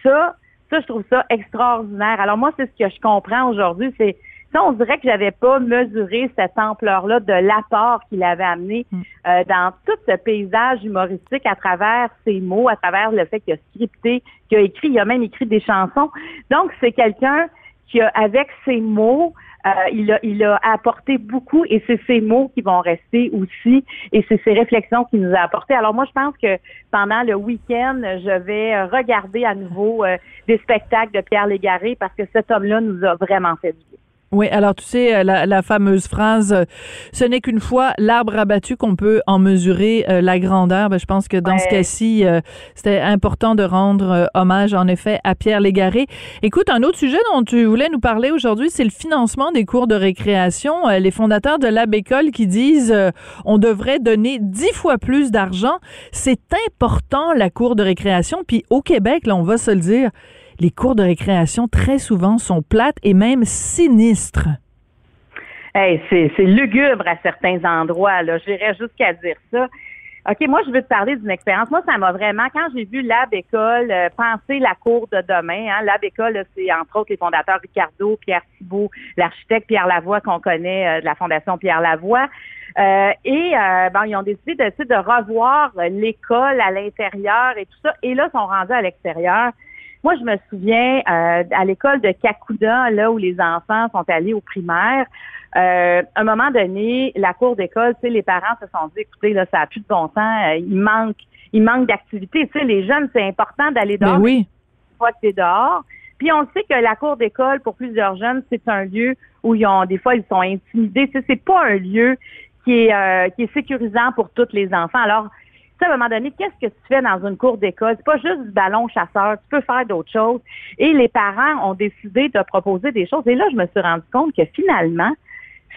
Ça, ça, je trouve ça extraordinaire. Alors moi, c'est ce que je comprends aujourd'hui, c'est ça, on dirait que j'avais pas mesuré cette ampleur-là de l'apport qu'il avait amené euh, dans tout ce paysage humoristique à travers ses mots, à travers le fait qu'il a scripté, qu'il a écrit, il a même écrit des chansons. Donc, c'est quelqu'un qui a, avec ses mots, euh, il, a, il a apporté beaucoup et c'est ces mots qui vont rester aussi et c'est ces réflexions qu'il nous a apportées. Alors moi, je pense que pendant le week-end, je vais regarder à nouveau euh, des spectacles de Pierre Légaré parce que cet homme-là nous a vraiment fait du bien. Oui, alors tu sais, euh, la, la fameuse phrase euh, Ce n'est qu'une fois l'arbre abattu qu'on peut en mesurer euh, la grandeur. Ben, je pense que dans ce cas-ci, euh, c'était important de rendre hommage, en effet, à Pierre Légaré. Écoute, un autre sujet dont tu voulais nous parler aujourd'hui, c'est le financement des cours de récréation. Les fondateurs de Lab École qui disent euh, on devrait donner dix fois plus d'argent. C'est important, la cour de récréation. Puis au Québec, là, on va se le dire, les cours de récréation, très souvent, sont plates et même sinistres. Hey, c'est, lugubre à certains endroits. J'irais jusqu'à dire ça. OK, moi, je veux te parler d'une expérience. Moi, ça m'a vraiment, quand j'ai vu Lab École euh, penser la cour de demain, hein, Lab École, c'est entre autres les fondateurs Ricardo, Pierre Thibault, l'architecte Pierre Lavoie qu'on connaît euh, de la Fondation Pierre Lavoie. Euh, et euh, bon, ils ont décidé de, de revoir l'école à l'intérieur et tout ça. Et là, ils sont rendus à l'extérieur. Moi, je me souviens euh, à l'école de Kakuda, là où les enfants sont allés au primaire. Euh, à un moment donné, la cour d'école, tu sais, les parents se sont dit, écoutez, là, ça n'a plus de bon sens, euh, il manque, il manque d'activité. Tu sais, les jeunes, c'est important d'aller dehors. Ben oui. Une fois que t'es dehors. Puis on sait que la cour d'école, pour plusieurs jeunes, c'est un lieu où ils ont, des fois, ils sont intimidés. Tu sais, c'est pas un lieu qui est, euh, qui est sécurisant pour tous les enfants. Alors, sais, à un moment donné, qu'est-ce que tu fais dans une cour d'école? C'est pas juste du ballon chasseur, tu peux faire d'autres choses. Et les parents ont décidé de proposer des choses. Et là, je me suis rendu compte que finalement,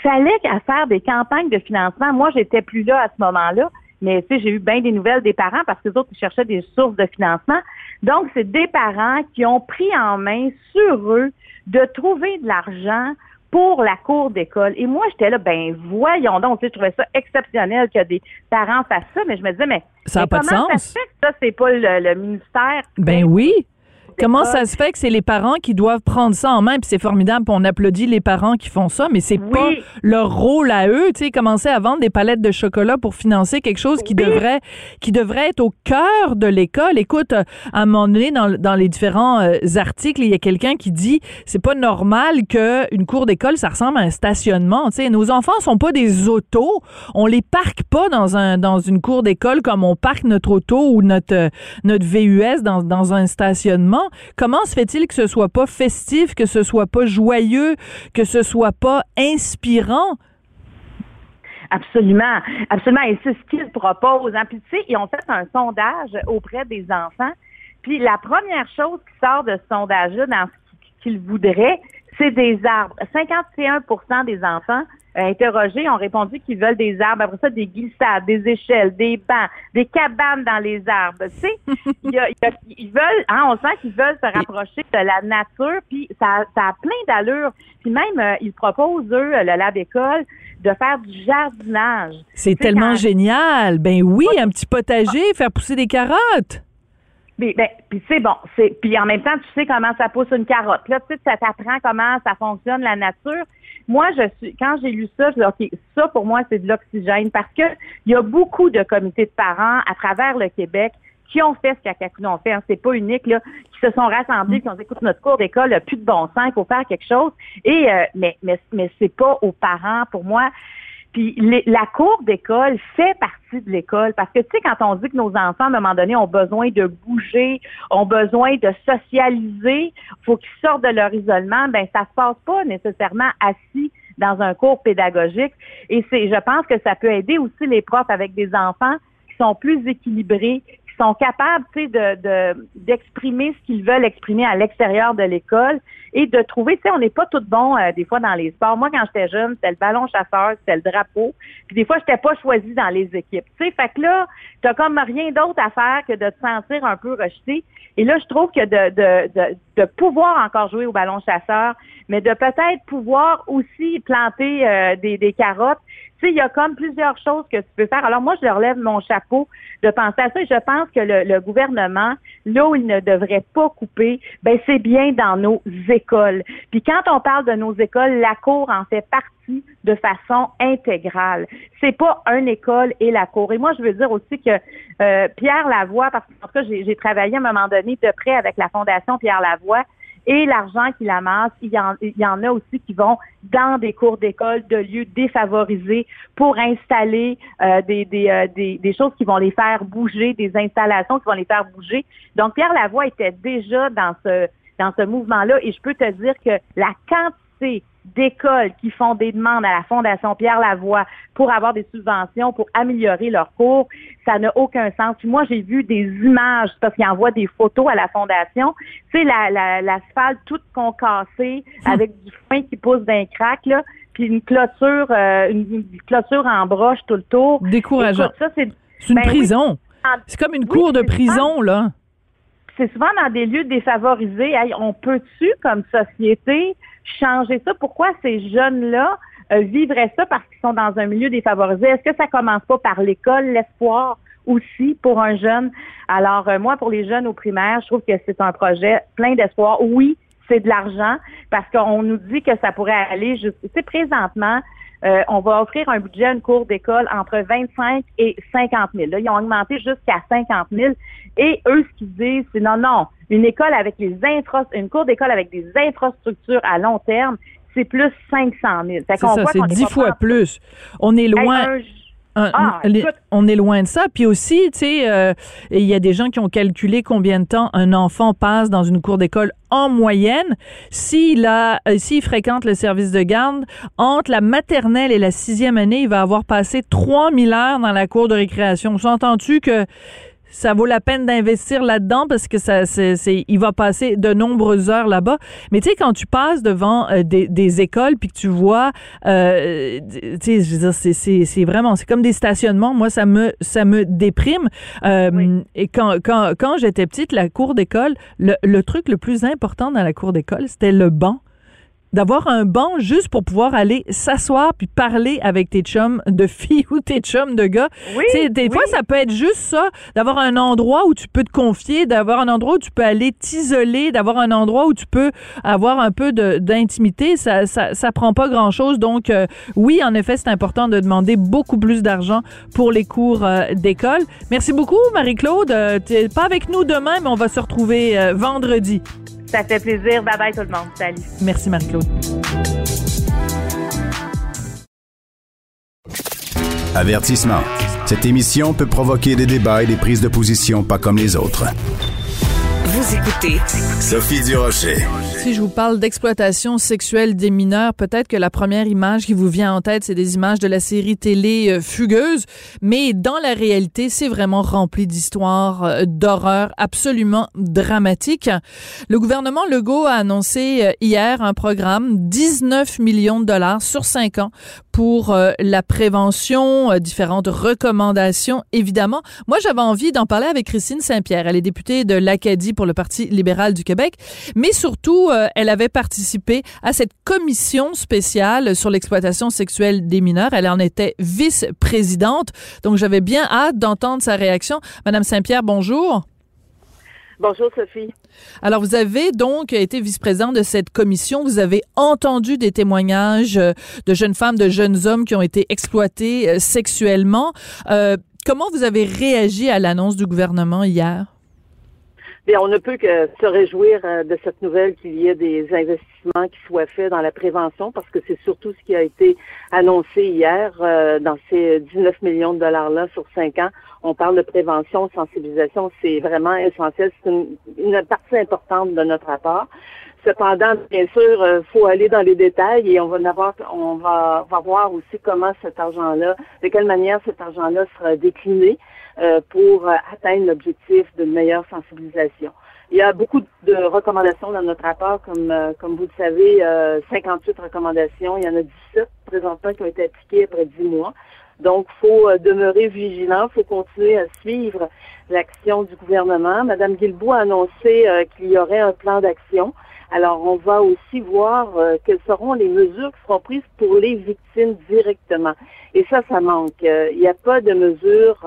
fallait qu'à faire des campagnes de financement. Moi, j'étais plus là à ce moment-là, mais tu sais, j'ai eu bien des nouvelles des parents parce que les autres, ils cherchaient des sources de financement. Donc, c'est des parents qui ont pris en main sur eux de trouver de l'argent pour la cour d'école. Et moi, j'étais là, ben voyons donc, tu sais, je trouvais ça exceptionnel que des parents fassent ça, mais je me disais, mais, Ça a mais pas de sens. ça se fait que ça, c'est pas le, le ministère Ben oui. Comment ça se fait que c'est les parents qui doivent prendre ça en main, puis c'est formidable, puis on applaudit les parents qui font ça, mais c'est pas leur rôle à eux, tu sais, commencer à vendre des palettes de chocolat pour financer quelque chose qui devrait qui devrait être au cœur de l'école. Écoute, à un moment donné, dans, dans les différents euh, articles, il y a quelqu'un qui dit c'est pas normal qu'une cour d'école, ça ressemble à un stationnement. Tu sais, nos enfants sont pas des autos. On les parque pas dans un dans une cour d'école comme on parque notre auto ou notre euh, notre VUS dans, dans un stationnement. Comment se fait-il que ce soit pas festif, que ce soit pas joyeux, que ce soit pas inspirant? Absolument, absolument. Et c'est ce qu'ils proposent. Hein. Puis tu sais, ils ont fait un sondage auprès des enfants. Puis la première chose qui sort de ce sondage-là dans ce qu'ils voudraient, c'est des arbres. 51% des enfants interrogés ont répondu qu'ils veulent des arbres. Après ça, des glissades, des échelles, des bancs, des cabanes dans les arbres. Tu sais, ils veulent, hein, on sent qu'ils veulent se rapprocher de la nature, puis ça, ça a plein d'allures. Puis même, euh, ils proposent, eux, le lab école, de faire du jardinage. C'est tellement génial. Ben oui, un petit potager, faire pousser des carottes. Ben, puis c'est bon, c'est puis en même temps tu sais comment ça pousse une carotte. Là, tu sais, ça t'apprend comment ça fonctionne la nature. Moi, je suis quand j'ai lu ça, je dis OK, ça pour moi c'est de l'oxygène parce que il y a beaucoup de comités de parents à travers le Québec qui ont fait ce qu'Acacou ont fait. Hein, c'est pas unique là, qui se sont rassemblés, qui ont dit écoute notre cours d'école a plus de bon sens, il faut faire quelque chose. Et euh, mais mais mais c'est pas aux parents pour moi. Puis la cour d'école fait partie de l'école parce que tu sais quand on dit que nos enfants à un moment donné ont besoin de bouger, ont besoin de socialiser, faut qu'ils sortent de leur isolement, ben ça se passe pas nécessairement assis dans un cours pédagogique. Et c'est je pense que ça peut aider aussi les profs avec des enfants qui sont plus équilibrés, sont capables, de, d'exprimer ce qu'ils veulent exprimer à l'extérieur de l'école et de trouver, tu sais, on n'est pas tout bon euh, des fois dans les sports. Moi, quand j'étais jeune, c'était le ballon chasseur, c'était le drapeau. Puis des fois, je n'étais pas choisie dans les équipes. Tu sais, fait que là, t'as comme rien d'autre à faire que de te sentir un peu rejeté. Et là, je trouve que de, de, de, de pouvoir encore jouer au ballon chasseur, mais de peut-être pouvoir aussi planter euh, des, des carottes, tu sais, il y a comme plusieurs choses que tu peux faire. Alors moi, je leur lève mon chapeau de penser à ça. Et je pense que le, gouvernement, là où il ne devrait pas couper, ben c'est bien dans nos écoles. Puis quand on parle de nos écoles, la cour en fait partie de façon intégrale. C'est pas une école et la cour. Et moi, je veux dire aussi que euh, Pierre Lavoie, parce que j'ai travaillé à un moment donné de près avec la Fondation Pierre Lavoie, et l'argent qu'il amasse, il y, en, a aussi qui vont dans des cours d'école de lieux défavorisés pour installer euh, euh, des, choses qui vont les faire bouger, des installations qui vont les faire bouger. Donc, Pierre Lavoie était déjà dans ce mouvement-là et je peux te dire que la quantité d'écoles qui font des demandes à la Fondation Pierre Lavoie pour avoir des subventions pour améliorer leurs cours, ça n'a aucun sens. moi, j'ai vu des images parce qu'ils envoient des photos à la Fondation. Tu sais, l'asphalte la, toute concassée hum. avec du foin qui pousse d'un crack, là, puis une clôture, euh, une, clôture en broche tout le tour. Décourageant. c'est une ben prison. c'est comme une cour de prison, là. C'est souvent dans des lieux défavorisés. on peut-tu, comme société, changer ça? Pourquoi ces jeunes-là euh, vivraient ça parce qu'ils sont dans un milieu défavorisé? Est-ce que ça commence pas par l'école, l'espoir aussi pour un jeune? Alors, euh, moi, pour les jeunes au primaire, je trouve que c'est un projet plein d'espoir. Oui, c'est de l'argent parce qu'on nous dit que ça pourrait aller juste, tu présentement, euh, on va offrir un budget à une cour d'école entre 25 et 50 000. Là, ils ont augmenté jusqu'à 50 000. Et eux, ce qu'ils disent, c'est non, non, une école avec les infra une cour d'école avec des infrastructures à long terme, c'est plus 500 000. C'est ça, c'est dix fois plus. On est loin. Ah, on est loin de ça. Puis aussi, tu sais, euh, il y a des gens qui ont calculé combien de temps un enfant passe dans une cour d'école en moyenne. S'il a, euh, s'il fréquente le service de garde, entre la maternelle et la sixième année, il va avoir passé 3000 heures dans la cour de récréation. S'entends-tu que ça vaut la peine d'investir là-dedans parce que ça, c'est, il va passer de nombreuses heures là-bas. Mais tu sais, quand tu passes devant euh, des, des, écoles puis que tu vois, euh, tu sais, je veux dire, c'est, c'est, c'est vraiment, c'est comme des stationnements. Moi, ça me, ça me déprime. Euh, et quand, quand, quand j'étais petite, la cour d'école, le, le truc le plus important dans la cour d'école, c'était le banc d'avoir un banc juste pour pouvoir aller s'asseoir puis parler avec tes chums de filles ou tes chums de gars. Oui, Tu des oui. fois, ça peut être juste ça, d'avoir un endroit où tu peux te confier, d'avoir un endroit où tu peux aller t'isoler, d'avoir un endroit où tu peux avoir un peu d'intimité. Ça, ça, ça prend pas grand-chose. Donc, euh, oui, en effet, c'est important de demander beaucoup plus d'argent pour les cours euh, d'école. Merci beaucoup, Marie-Claude. Euh, T'es pas avec nous demain, mais on va se retrouver euh, vendredi. Ça fait plaisir. Bye bye tout le monde. Salut. Merci, Marie-Claude. Avertissement. Cette émission peut provoquer des débats et des prises de position pas comme les autres. Vous écoutez Sophie Durocher. Si je vous parle d'exploitation sexuelle des mineurs, peut-être que la première image qui vous vient en tête, c'est des images de la série télé euh, Fugueuse, mais dans la réalité, c'est vraiment rempli d'histoires euh, d'horreur absolument dramatiques. Le gouvernement Legault a annoncé euh, hier un programme 19 millions de dollars sur cinq ans pour euh, la prévention, euh, différentes recommandations, évidemment. Moi, j'avais envie d'en parler avec Christine Saint-Pierre. Elle est députée de l'Acadie pour le Parti libéral du Québec, mais surtout, euh, elle avait participé à cette commission spéciale sur l'exploitation sexuelle des mineurs. Elle en était vice-présidente, donc j'avais bien hâte d'entendre sa réaction. Madame Saint-Pierre, bonjour. Bonjour Sophie. Alors, vous avez donc été vice-présidente de cette commission. Vous avez entendu des témoignages euh, de jeunes femmes, de jeunes hommes qui ont été exploités euh, sexuellement. Euh, comment vous avez réagi à l'annonce du gouvernement hier? Bien, on ne peut que se réjouir de cette nouvelle qu'il y ait des investissements qui soient faits dans la prévention parce que c'est surtout ce qui a été annoncé hier euh, dans ces 19 millions de dollars-là sur cinq ans. On parle de prévention, sensibilisation, c'est vraiment essentiel. C'est une, une partie importante de notre rapport. Cependant, bien sûr, il faut aller dans les détails et on va avoir, on va, va voir aussi comment cet argent-là, de quelle manière cet argent-là sera décliné euh, pour euh, atteindre l'objectif d'une meilleure sensibilisation. Il y a beaucoup de recommandations dans notre rapport, comme, euh, comme vous le savez, euh, 58 recommandations. Il y en a 17 présentement qui ont été appliquées après 10 mois. Donc, il faut euh, demeurer vigilant, il faut continuer à suivre l'action du gouvernement. Madame Guilbeault a annoncé euh, qu'il y aurait un plan d'action. Alors, on va aussi voir euh, quelles seront les mesures qui seront prises pour les victimes directement. Et ça, ça manque. Il n'y a pas de mesures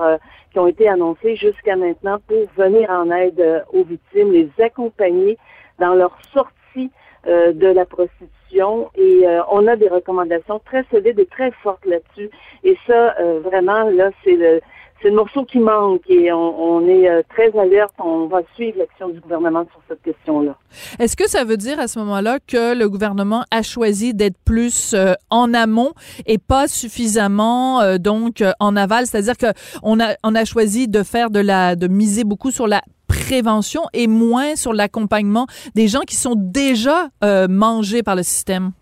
qui ont été annoncées jusqu'à maintenant pour venir en aide euh, aux victimes, les accompagner dans leur sortie euh, de la prostitution. Et euh, on a des recommandations très solides et très fortes là-dessus. Et ça, euh, vraiment, là, c'est le c'est le morceau qui manque et on, est euh, très alerte. On va suivre l'action du gouvernement sur cette question-là. Est-ce que ça veut dire à ce moment-là que le gouvernement a choisi d'être plus euh, en amont et pas suffisamment euh, donc en aval, c'est-à-dire que on a on a choisi de faire de la de miser beaucoup sur la prévention et moins sur l'accompagnement des gens qui sont déjà mangés par le système.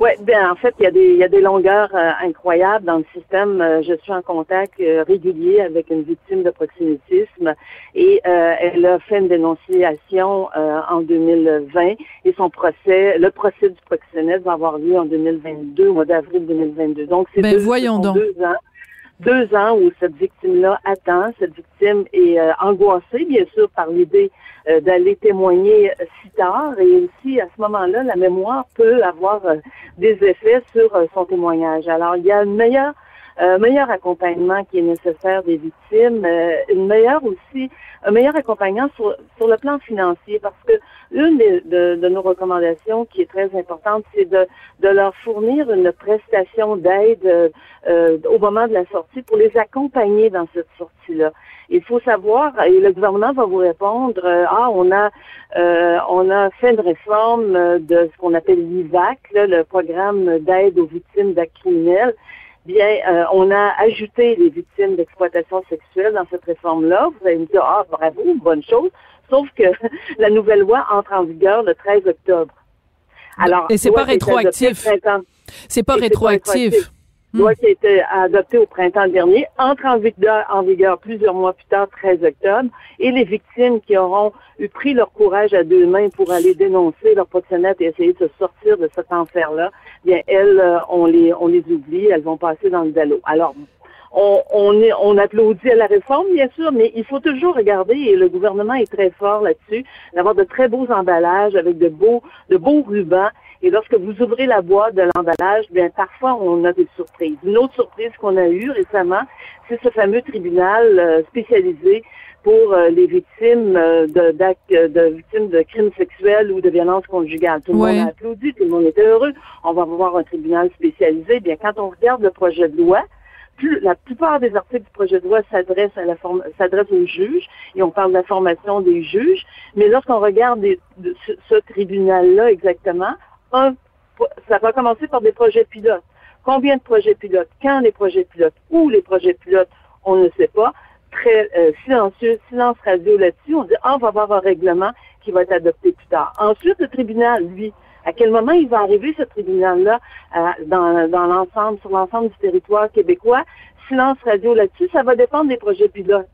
Oui, bien en fait, il y a des il y a des longueurs euh, incroyables dans le système. Euh, je suis en contact euh, régulier avec une victime de proxénétisme et euh, elle a fait une dénonciation euh, en 2020 et son procès, le procès du proxénète va avoir lieu en 2022, au mois d'avril 2022. Donc c'est Ben, deux, voyons ce sont donc. deux ans. Deux ans où cette victime-là attend. Cette victime est euh, angoissée, bien sûr, par l'idée euh, d'aller témoigner euh, si tard. Et aussi, à ce moment-là, la mémoire peut avoir des effets sur son témoignage. Alors, il y a une meilleure, euh, meilleur accompagnement qui est nécessaire des victimes, euh, une meilleure aussi, un meilleur accompagnement sur, sur le plan financier, parce que l'une des- de, de nos recommandations qui est très importante, c'est de, de leur fournir une prestation d'aide euh, au moment de la sortie pour les accompagner dans cette sortie-là. Il faut savoir, et le gouvernement va vous répondre, euh, ah, on a euh, on a fait une réforme de ce qu'on appelle l'IVAC, le programme d'aide aux victimes d'actes criminels. Bien, euh, on a ajouté les victimes d'exploitation sexuelle dans cette réforme-là. Vous allez me dire, ah, bravo, bonne chose. Sauf que la nouvelle loi entre en vigueur le 13 octobre. Alors, Et c'est pas rétroactif. C'est pas rétroactif. Loi qui a été adoptée au printemps dernier, entre en vigueur, plusieurs mois plus tard, 13 octobre, et les victimes qui auront eu pris leur courage à deux mains pour aller dénoncer leur proxénète et essayer de se sortir de cet enfer-là, bien elles, euh, on les on les oublie, elles vont passer dans le dallo. Alors, on, on applaudit à la réforme, bien sûr, mais il faut toujours regarder, et le gouvernement est très fort là-dessus, d'avoir de très beaux emballages avec de beaux, de beaux rubans Et lorsque vous ouvrez la boîte de l'emballage, bien parfois on a des surprises. Une autre surprise qu'on a eue récemment, c'est ce fameux tribunal euh, spécialisé pour euh, les victimes euh, de, victimes de crimes sexuels ou de violences conjugales. Tout le monde a applaudi, tout le monde était heureux. On va avoir un tribunal spécialisé. Bien, quand on regarde le projet de loi, plus, la plupart des articles du projet de loi s'adressent à la s'adressent aux juges et on parle de la formation des juges. Mais lorsqu'on regarde des- de ce, ce tribunal-là exactement, ça va commencer par des projets pilotes. Combien de projets pilotes? Quand les projets pilotes? Où les projets pilotes? On ne sait pas. Très euh, silencieux, silence radio là-dessus. On dit, ah, on va avoir un règlement qui va être adopté plus tard. Ensuite, le tribunal, lui, à quel moment il va arriver ce tribunal-là euh, dans, dans l'ensemble, sur l'ensemble du territoire québécois? Silence radio là-dessus, ça va dépendre des projets pilotes.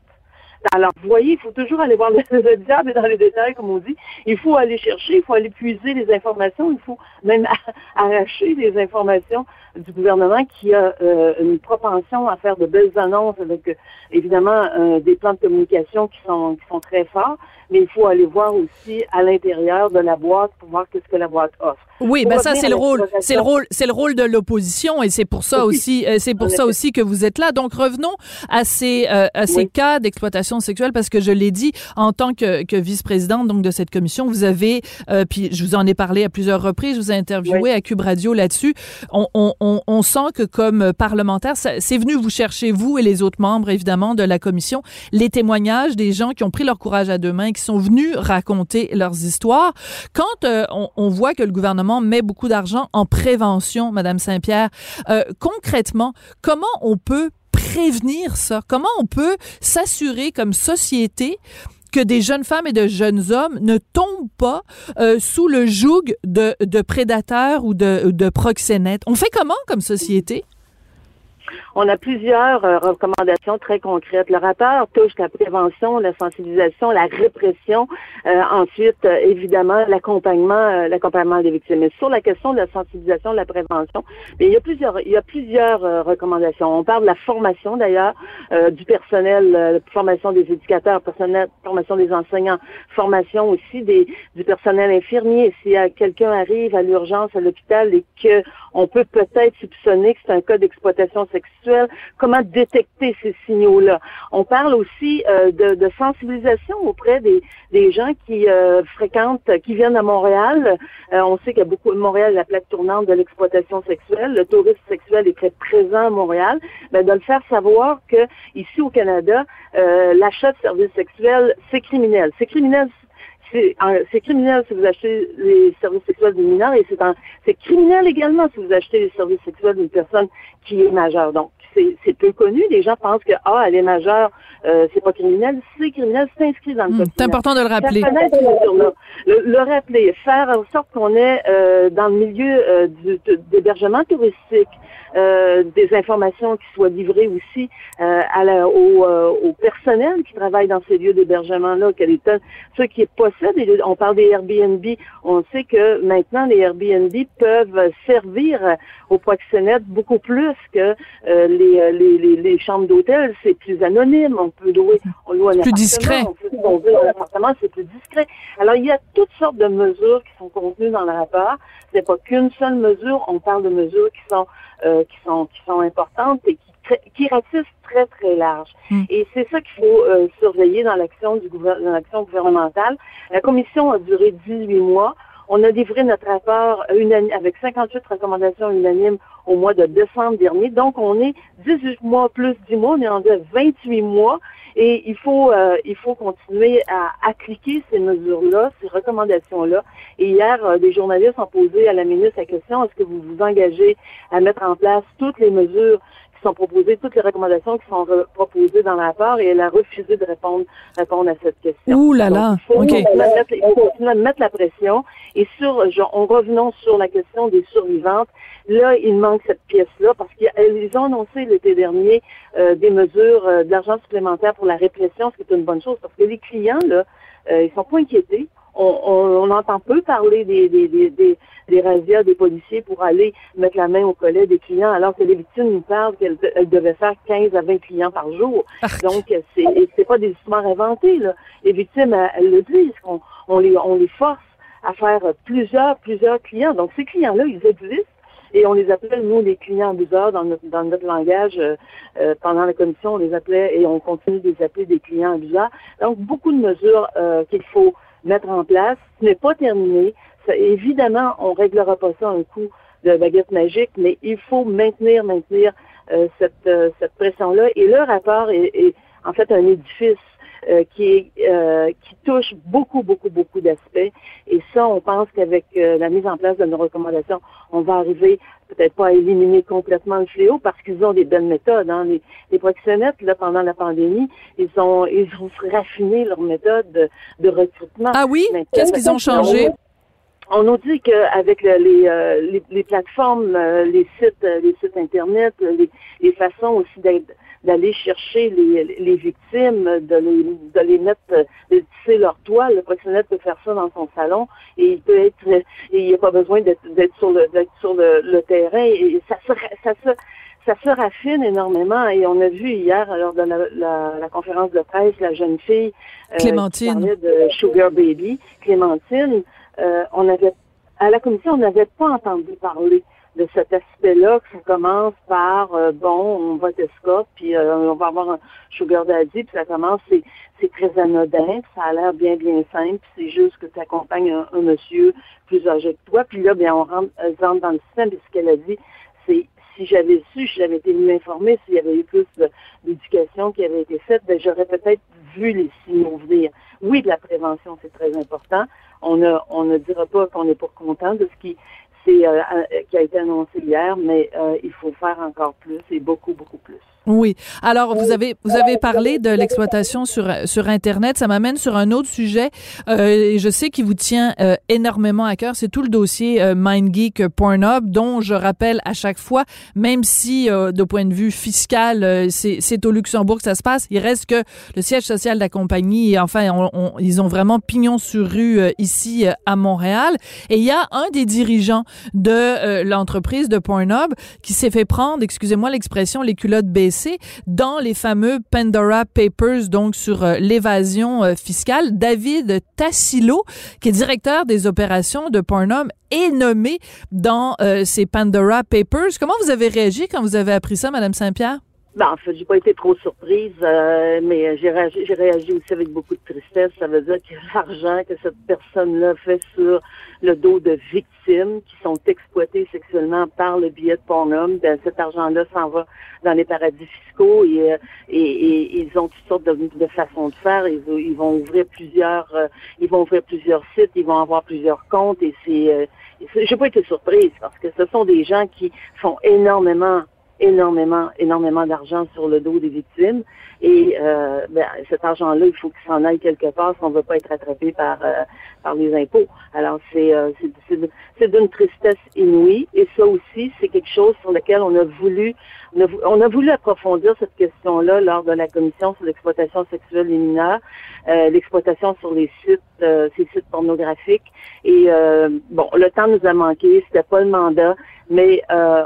Alors, vous voyez, il faut toujours aller voir le, le diable dans les détails, comme on dit. Il faut aller chercher, il faut aller puiser les informations, il faut même arracher les informations du gouvernement qui a euh, une propension à faire de belles annonces avec, euh, évidemment, euh, des plans de communication qui sont, qui sont très forts, mais il faut aller voir aussi à l'intérieur de la boîte pour voir qu'est-ce que la boîte offre. Oui, ben ça c'est le rôle, c'est le rôle, c'est le rôle de l'opposition et c'est pour ça Oui. aussi, euh, c'est pour ça aussi que vous êtes là. Donc revenons à ces euh, à ces Oui. cas d'exploitation sexuelle parce que je l'ai dit en tant que, que vice-présidente donc de cette commission, vous avez euh, puis je vous en ai parlé à plusieurs reprises, je vous ai interviewé à Cube Radio là-dessus. On, on, on, on sent que comme parlementaire, c'est venu vous chercher vous et les autres membres évidemment de la commission les témoignages des gens qui ont pris leur courage à deux mains, qui sont venus raconter leurs histoires. Quand euh, on, on voit que le gouvernement met beaucoup d'argent en prévention, Madame Saint-Pierre, euh, concrètement, comment on peut prévenir ça? Comment on peut s'assurer comme société que des jeunes femmes et de jeunes hommes ne tombent pas euh, sous le joug de, de prédateurs ou de, de proxénètes? On fait comment comme société? On a plusieurs euh, recommandations très concrètes. Le rapport touche la prévention, la sensibilisation, la répression, euh, ensuite euh, évidemment l'accompagnement, euh, l'accompagnement des victimes. Mais sur la question de la sensibilisation, de la prévention, il y a plusieurs, il y a plusieurs recommandations. On parle de la formation d'ailleurs du personnel, formation des éducateurs, formation des enseignants, formation aussi des, du personnel infirmier. Si quelqu'un arrive à l'urgence à l'hôpital et que on peut peut-être soupçonner que c'est un cas d'exploitation comment détecter ces signaux-là. On parle aussi euh, de, de sensibilisation auprès des, des gens qui euh, fréquentent, qui viennent à Montréal. Euh, on sait qu'il y a beaucoup de Montréal, la plaque tournante de l'exploitation sexuelle. Le tourisme sexuel est très présent à Montréal. Ben, de le faire savoir que ici au Canada, euh, l'achat de services sexuels, c'est criminel. C'est criminel c'est criminel si vous achetez les services sexuels d'une mineure et c'est criminel également si vous achetez les services sexuels d'une personne qui est majeure. C'est peu connu. Les gens pensent que, ah, elle est majeure, euh, c'est pas criminel. C'est criminel, c'est inscrit dans le Hmm, code c'est important de le rappeler. Le, le rappeler, faire en sorte qu'on ait euh, dans le milieu euh, d'hébergement touristique euh, des informations qui soient livrées aussi à la- au, au personnel qui travaille dans ces lieux d'hébergement-là, que les tonnes- ceux qui possèdent, et on parle des Airbnb, on sait que maintenant les Airbnb peuvent servir aux proxénètes beaucoup plus que euh, les, euh, les, les, les chambres d'hôtel, c'est plus anonyme, on peut louer, on loue un Plus appartement, discret. on peut louer un appartement, c'est plus discret. Alors il y a toutes sortes de mesures qui sont contenues dans le rapport. C'est pas qu'une seule mesure, on parle de mesures qui sont euh, qui sont qui sont importantes et qui qui ratissent très très large. Mm. Et c'est ça qu'il faut euh, surveiller dans l'action du gouver- dans l'action gouvernementale. La commission a duré 18 mois. On a livré notre rapport avec 58 recommandations unanimes au mois de décembre dernier. Donc, on est 18 mois plus 10 mois, on est à 28 mois. Et il faut, euh, il faut continuer à appliquer ces mesures-là, ces recommandations-là. Et hier, euh, des journalistes ont posé à la ministre la question, est-ce que vous vous engagez à mettre en place toutes les mesures qui sont proposées, toutes les recommandations qui sont proposées dans le rapport, et elle a refusé de répondre, répondre à cette question. Ouh là Donc, là, il faut OK. continuer à mettre- il faut continuer à mettre la pression. Et sur, je- en revenant sur la question des survivantes, là, il manque cette pièce-là parce qu'ils ont annoncé l'été dernier euh, des mesures euh, d'argent supplémentaire pour la répression, ce qui est une bonne chose parce que les clients, là, euh, ils sont pas inquiétés. On, on, on entend peu parler des, des, des, des, des razzias des policiers pour aller mettre la main au collet des clients, alors que les victimes nous parlent qu'elles elles devaient faire 15 à 20 clients par jour. Donc, c'est c'est pas des histoires inventées. Là. Les victimes, elles, le disent, on les, on les force à faire plusieurs, plusieurs clients. Donc, ces clients-là, ils existent et on les appelait, nous, les clients abuseurs dans notre, dans notre langage. Euh, euh, pendant la commission, on les appelait et on continue de les appeler des clients abuseurs. Donc, beaucoup de mesures euh, qu'il faut mettre en place. Ce n'est pas terminé. Ça, évidemment, on réglera pas ça un coup de baguette magique, mais il faut maintenir, maintenir cette, cette pression-là. Et le rapport est, est en fait un édifice euh, qui, euh, qui touche beaucoup, beaucoup, beaucoup d'aspects. Et ça, on pense qu'avec euh, la mise en place de nos recommandations, on va arriver peut-être pas à éliminer complètement le fléau parce qu'ils ont des belles méthodes. Hein. Les, les proxénètes, là, pendant la pandémie, ils ont ils ont raffiné leur méthode de, de recrutement. Ah oui? Qu'est-ce qu'ils ont changé? On nous dit qu'avec les, les, les, plateformes, les sites, les sites internet, les, les façons aussi d'être d'aller chercher les, les, victimes, de les, de les mettre, de tisser leur toile. Le professionnel peut faire ça dans son salon et il peut être, et il n'y a pas besoin d'être sur le sur le, le, terrain. Et ça se, ça se, ça se raffine énormément et on a vu hier lors de la, la, la conférence de presse la jeune fille euh, Clémentine de Sugar Baby, Clémentine. Euh, on avait à la commission on n'avait pas entendu parler de cet aspect-là, que ça commence par euh, bon, on va t'escorte, puis euh, on va avoir un sugar daddy, puis ça commence, c'est, c'est très anodin, ça a l'air bien, bien simple, puis c'est juste que tu accompagnes un, monsieur plus âgé que toi, puis là, bien, on rentre, rentre dans le système, puis ce qu'elle a dit, c'est si j'avais su, si j'avais été mieux informée, s'il y avait eu plus d'éducation qui avait été faite, ben, j'aurais peut-être vu les signaux venir. Oui, de la prévention, c'est très important. On ne, on ne dira pas qu'on n'est pas content de ce qui euh, qui a été annoncé hier, mais euh, il faut faire encore plus et beaucoup, beaucoup plus. Oui. Alors, vous avez vous avez parlé de l'exploitation sur sur Internet. Ça m'amène sur un autre sujet. Euh, je sais qu'il vous tient euh, énormément à cœur. C'est tout le dossier euh, MindGeek Pornhub, dont je rappelle à chaque fois, même si euh, de point de vue fiscal, c'est c'est au Luxembourg que ça se passe. Il reste que le siège social de la compagnie. Enfin, on, ils ont vraiment pignon sur rue ici à Montréal. Et il y a un des dirigeants de l'entreprise de Pornhub qui s'est fait prendre, excusez-moi l'expression, les culottes baissées dans les fameux Pandora Papers, donc sur euh, l'évasion euh, fiscale. David Tassilo, qui est directeur des opérations de Pornhub, est nommé dans euh, ces Pandora Papers. Comment vous avez réagi quand vous avez appris ça, Madame Saint-Pierre? Ben, en fait, j'ai pas été trop surprise, mais j'ai réagi, j'ai réagi aussi avec beaucoup de tristesse. Ça veut dire que l'argent que cette personne-là fait sur le dos de victimes qui sont exploitées sexuellement par le biais de Pornhum. Ben, cet argent-là s'en va dans les paradis fiscaux et, euh, et, et, ils ont toutes sortes de, de façons de faire. Ils, ils, vont ouvrir plusieurs, euh, ils vont ouvrir plusieurs sites, ils vont avoir plusieurs comptes et c'est, euh, j'ai pas été surprise parce que ce sont des gens qui font énormément énormément, énormément d'argent sur le dos des victimes. Et euh, ben, cet argent-là, il faut qu'il s'en aille quelque part si on ne veut pas être attrapé par, euh, par les impôts. Alors, c'est, euh, c'est, d'une tristesse inouïe. Et ça aussi, c'est quelque chose sur lequel on a voulu on a, on a voulu approfondir cette question-là lors de la commission sur l'exploitation sexuelle des mineurs, euh, l'exploitation sur les sites, ces sites pornographiques. Et bon, le temps nous a manqué, c'était pas le mandat, mais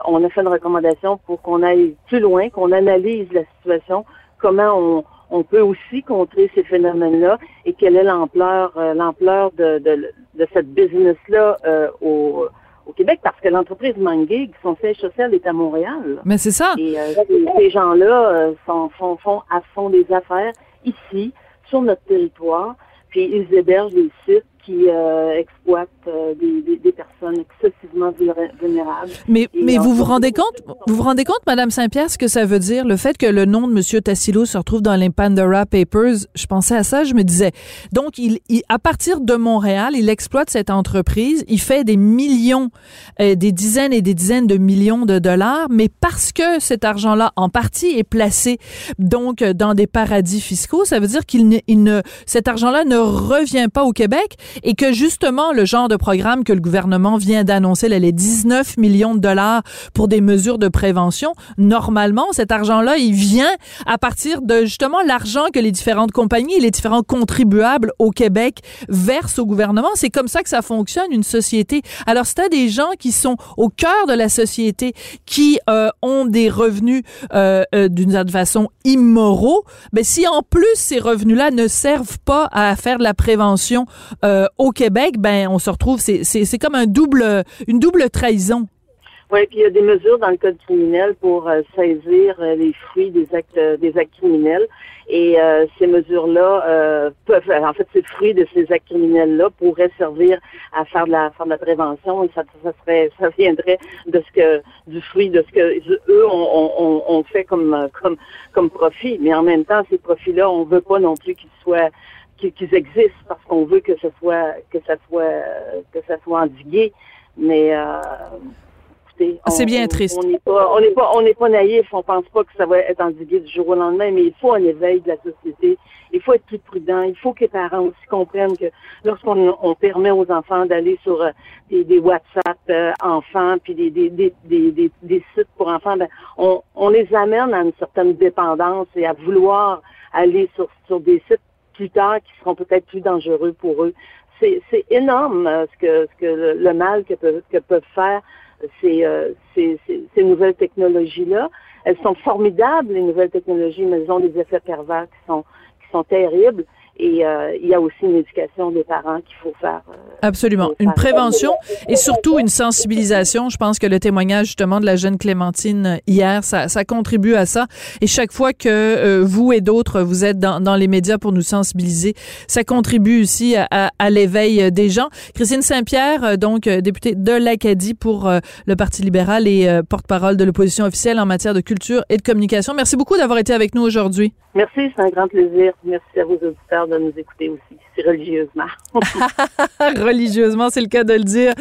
on a fait une recommandation pour qu'on aille plus loin, qu'on analyse la situation comment on, peut aussi contrer ces phénomènes-là et quelle est l'ampleur euh, l'ampleur de, de, cette business-là euh, au, au Québec parce que l'entreprise Mangig, son siège social est à Montréal. Mais c'est ça. Et euh, ces gens-là font, font à fond des affaires ici, sur notre territoire, puis ils hébergent des sites qui euh, exploitent euh, des, des, personnes vulnérables. Mais, mais vous vous rendez compte, vous vous rendez compte, Madame Saint-Pierre, ce que ça veut dire, le fait que le nom de Monsieur Tassilo se retrouve dans les Pandora Papers. Je pensais à ça, je me disais. Donc, il, à partir de Montréal, il exploite cette entreprise, il fait des millions, euh, des dizaines et des dizaines de millions de dollars, mais parce que cet argent-là, en partie, est placé donc dans des paradis fiscaux, ça veut dire qu'il ne, il ne, cet argent-là ne revient pas au Québec et que justement le genre de programme que le gouvernement vient d'annoncer, les 19 millions de dollars pour des mesures de prévention, normalement cet argent-là, il vient à partir de justement l'argent que les différentes compagnies et les différents contribuables au Québec versent au gouvernement. C'est comme ça que ça fonctionne une société. Alors c'est à des gens qui sont au cœur de la société, qui euh, ont des revenus euh, euh, d'une certaine façon immoraux, mais ben, si en plus ces revenus-là ne servent pas à faire de la prévention euh, au Québec, ben on se retrouve, c'est comme un double, une double trahison. Oui, puis il y a des mesures dans le code criminel pour euh, saisir euh, les fruits des actes euh, des actes criminels. Et ces mesures-là peuvent, en fait, ces fruits de ces actes criminels-là pourraient servir à faire de la faire de la prévention et ça, ça serait ça viendrait de ce que du fruit de ce que eux ont on, fait comme comme comme profit. Mais en même temps, ces profits-là, on veut pas non plus qu'ils soient qu'ils existent parce qu'on veut que ce soit que ça soit que ça soit endigué. Mais c'est bien triste. On n'est pas, on n'est pas, on n'est pas naïf. On pense pas que ça va être endigué du jour au lendemain, mais il faut un éveil de la société. Il faut être plus prudent. Il faut que les parents aussi comprennent que lorsqu'on on permet aux enfants d'aller sur euh, des, des, WhatsApp euh, enfants, puis des, des, des, des, des, sites pour enfants, ben, on, on les amène à une certaine dépendance et à vouloir aller sur, sur des sites plus tard qui seront peut-être plus dangereux pour eux. C'est énorme euh, ce que, le, mal que peuvent, faire euh, ces, ces, nouvelles technologies-là. Elles sont formidables, les nouvelles technologies, mais elles ont des effets pervers qui sont terribles. Et euh, il y a aussi une éducation des parents qu'il faut faire. Euh, Absolument. Une prévention et surtout une sensibilisation. Je pense que le témoignage justement de la jeune Clémentine hier, ça, ça contribue à ça. Et chaque fois que euh, vous et d'autres, vous êtes dans, dans, les médias pour nous sensibiliser, ça contribue aussi à, à, l'éveil des gens. Christine Saint-Pierre, donc députée de l'Acadie pour le Parti libéral et porte-parole de l'opposition officielle en matière de culture et de communication. Merci beaucoup d'avoir été avec nous aujourd'hui. Merci, c'est un grand plaisir. Merci à vos auditeurs de nous écouter aussi, religieusement. religieusement, c'est le cas de le dire.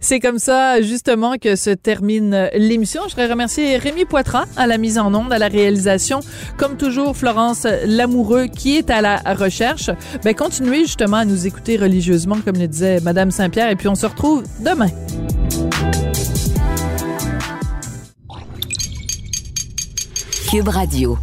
C'est comme ça, justement, que se termine l'émission. Je voudrais remercier Rémi Poitras à la mise en onde, à la réalisation. Comme toujours, Florence Lamoureux qui est à la recherche. Ben, continuez justement à nous écouter religieusement, comme le disait Madame Saint-Pierre, et puis on se retrouve demain. Cube Radio.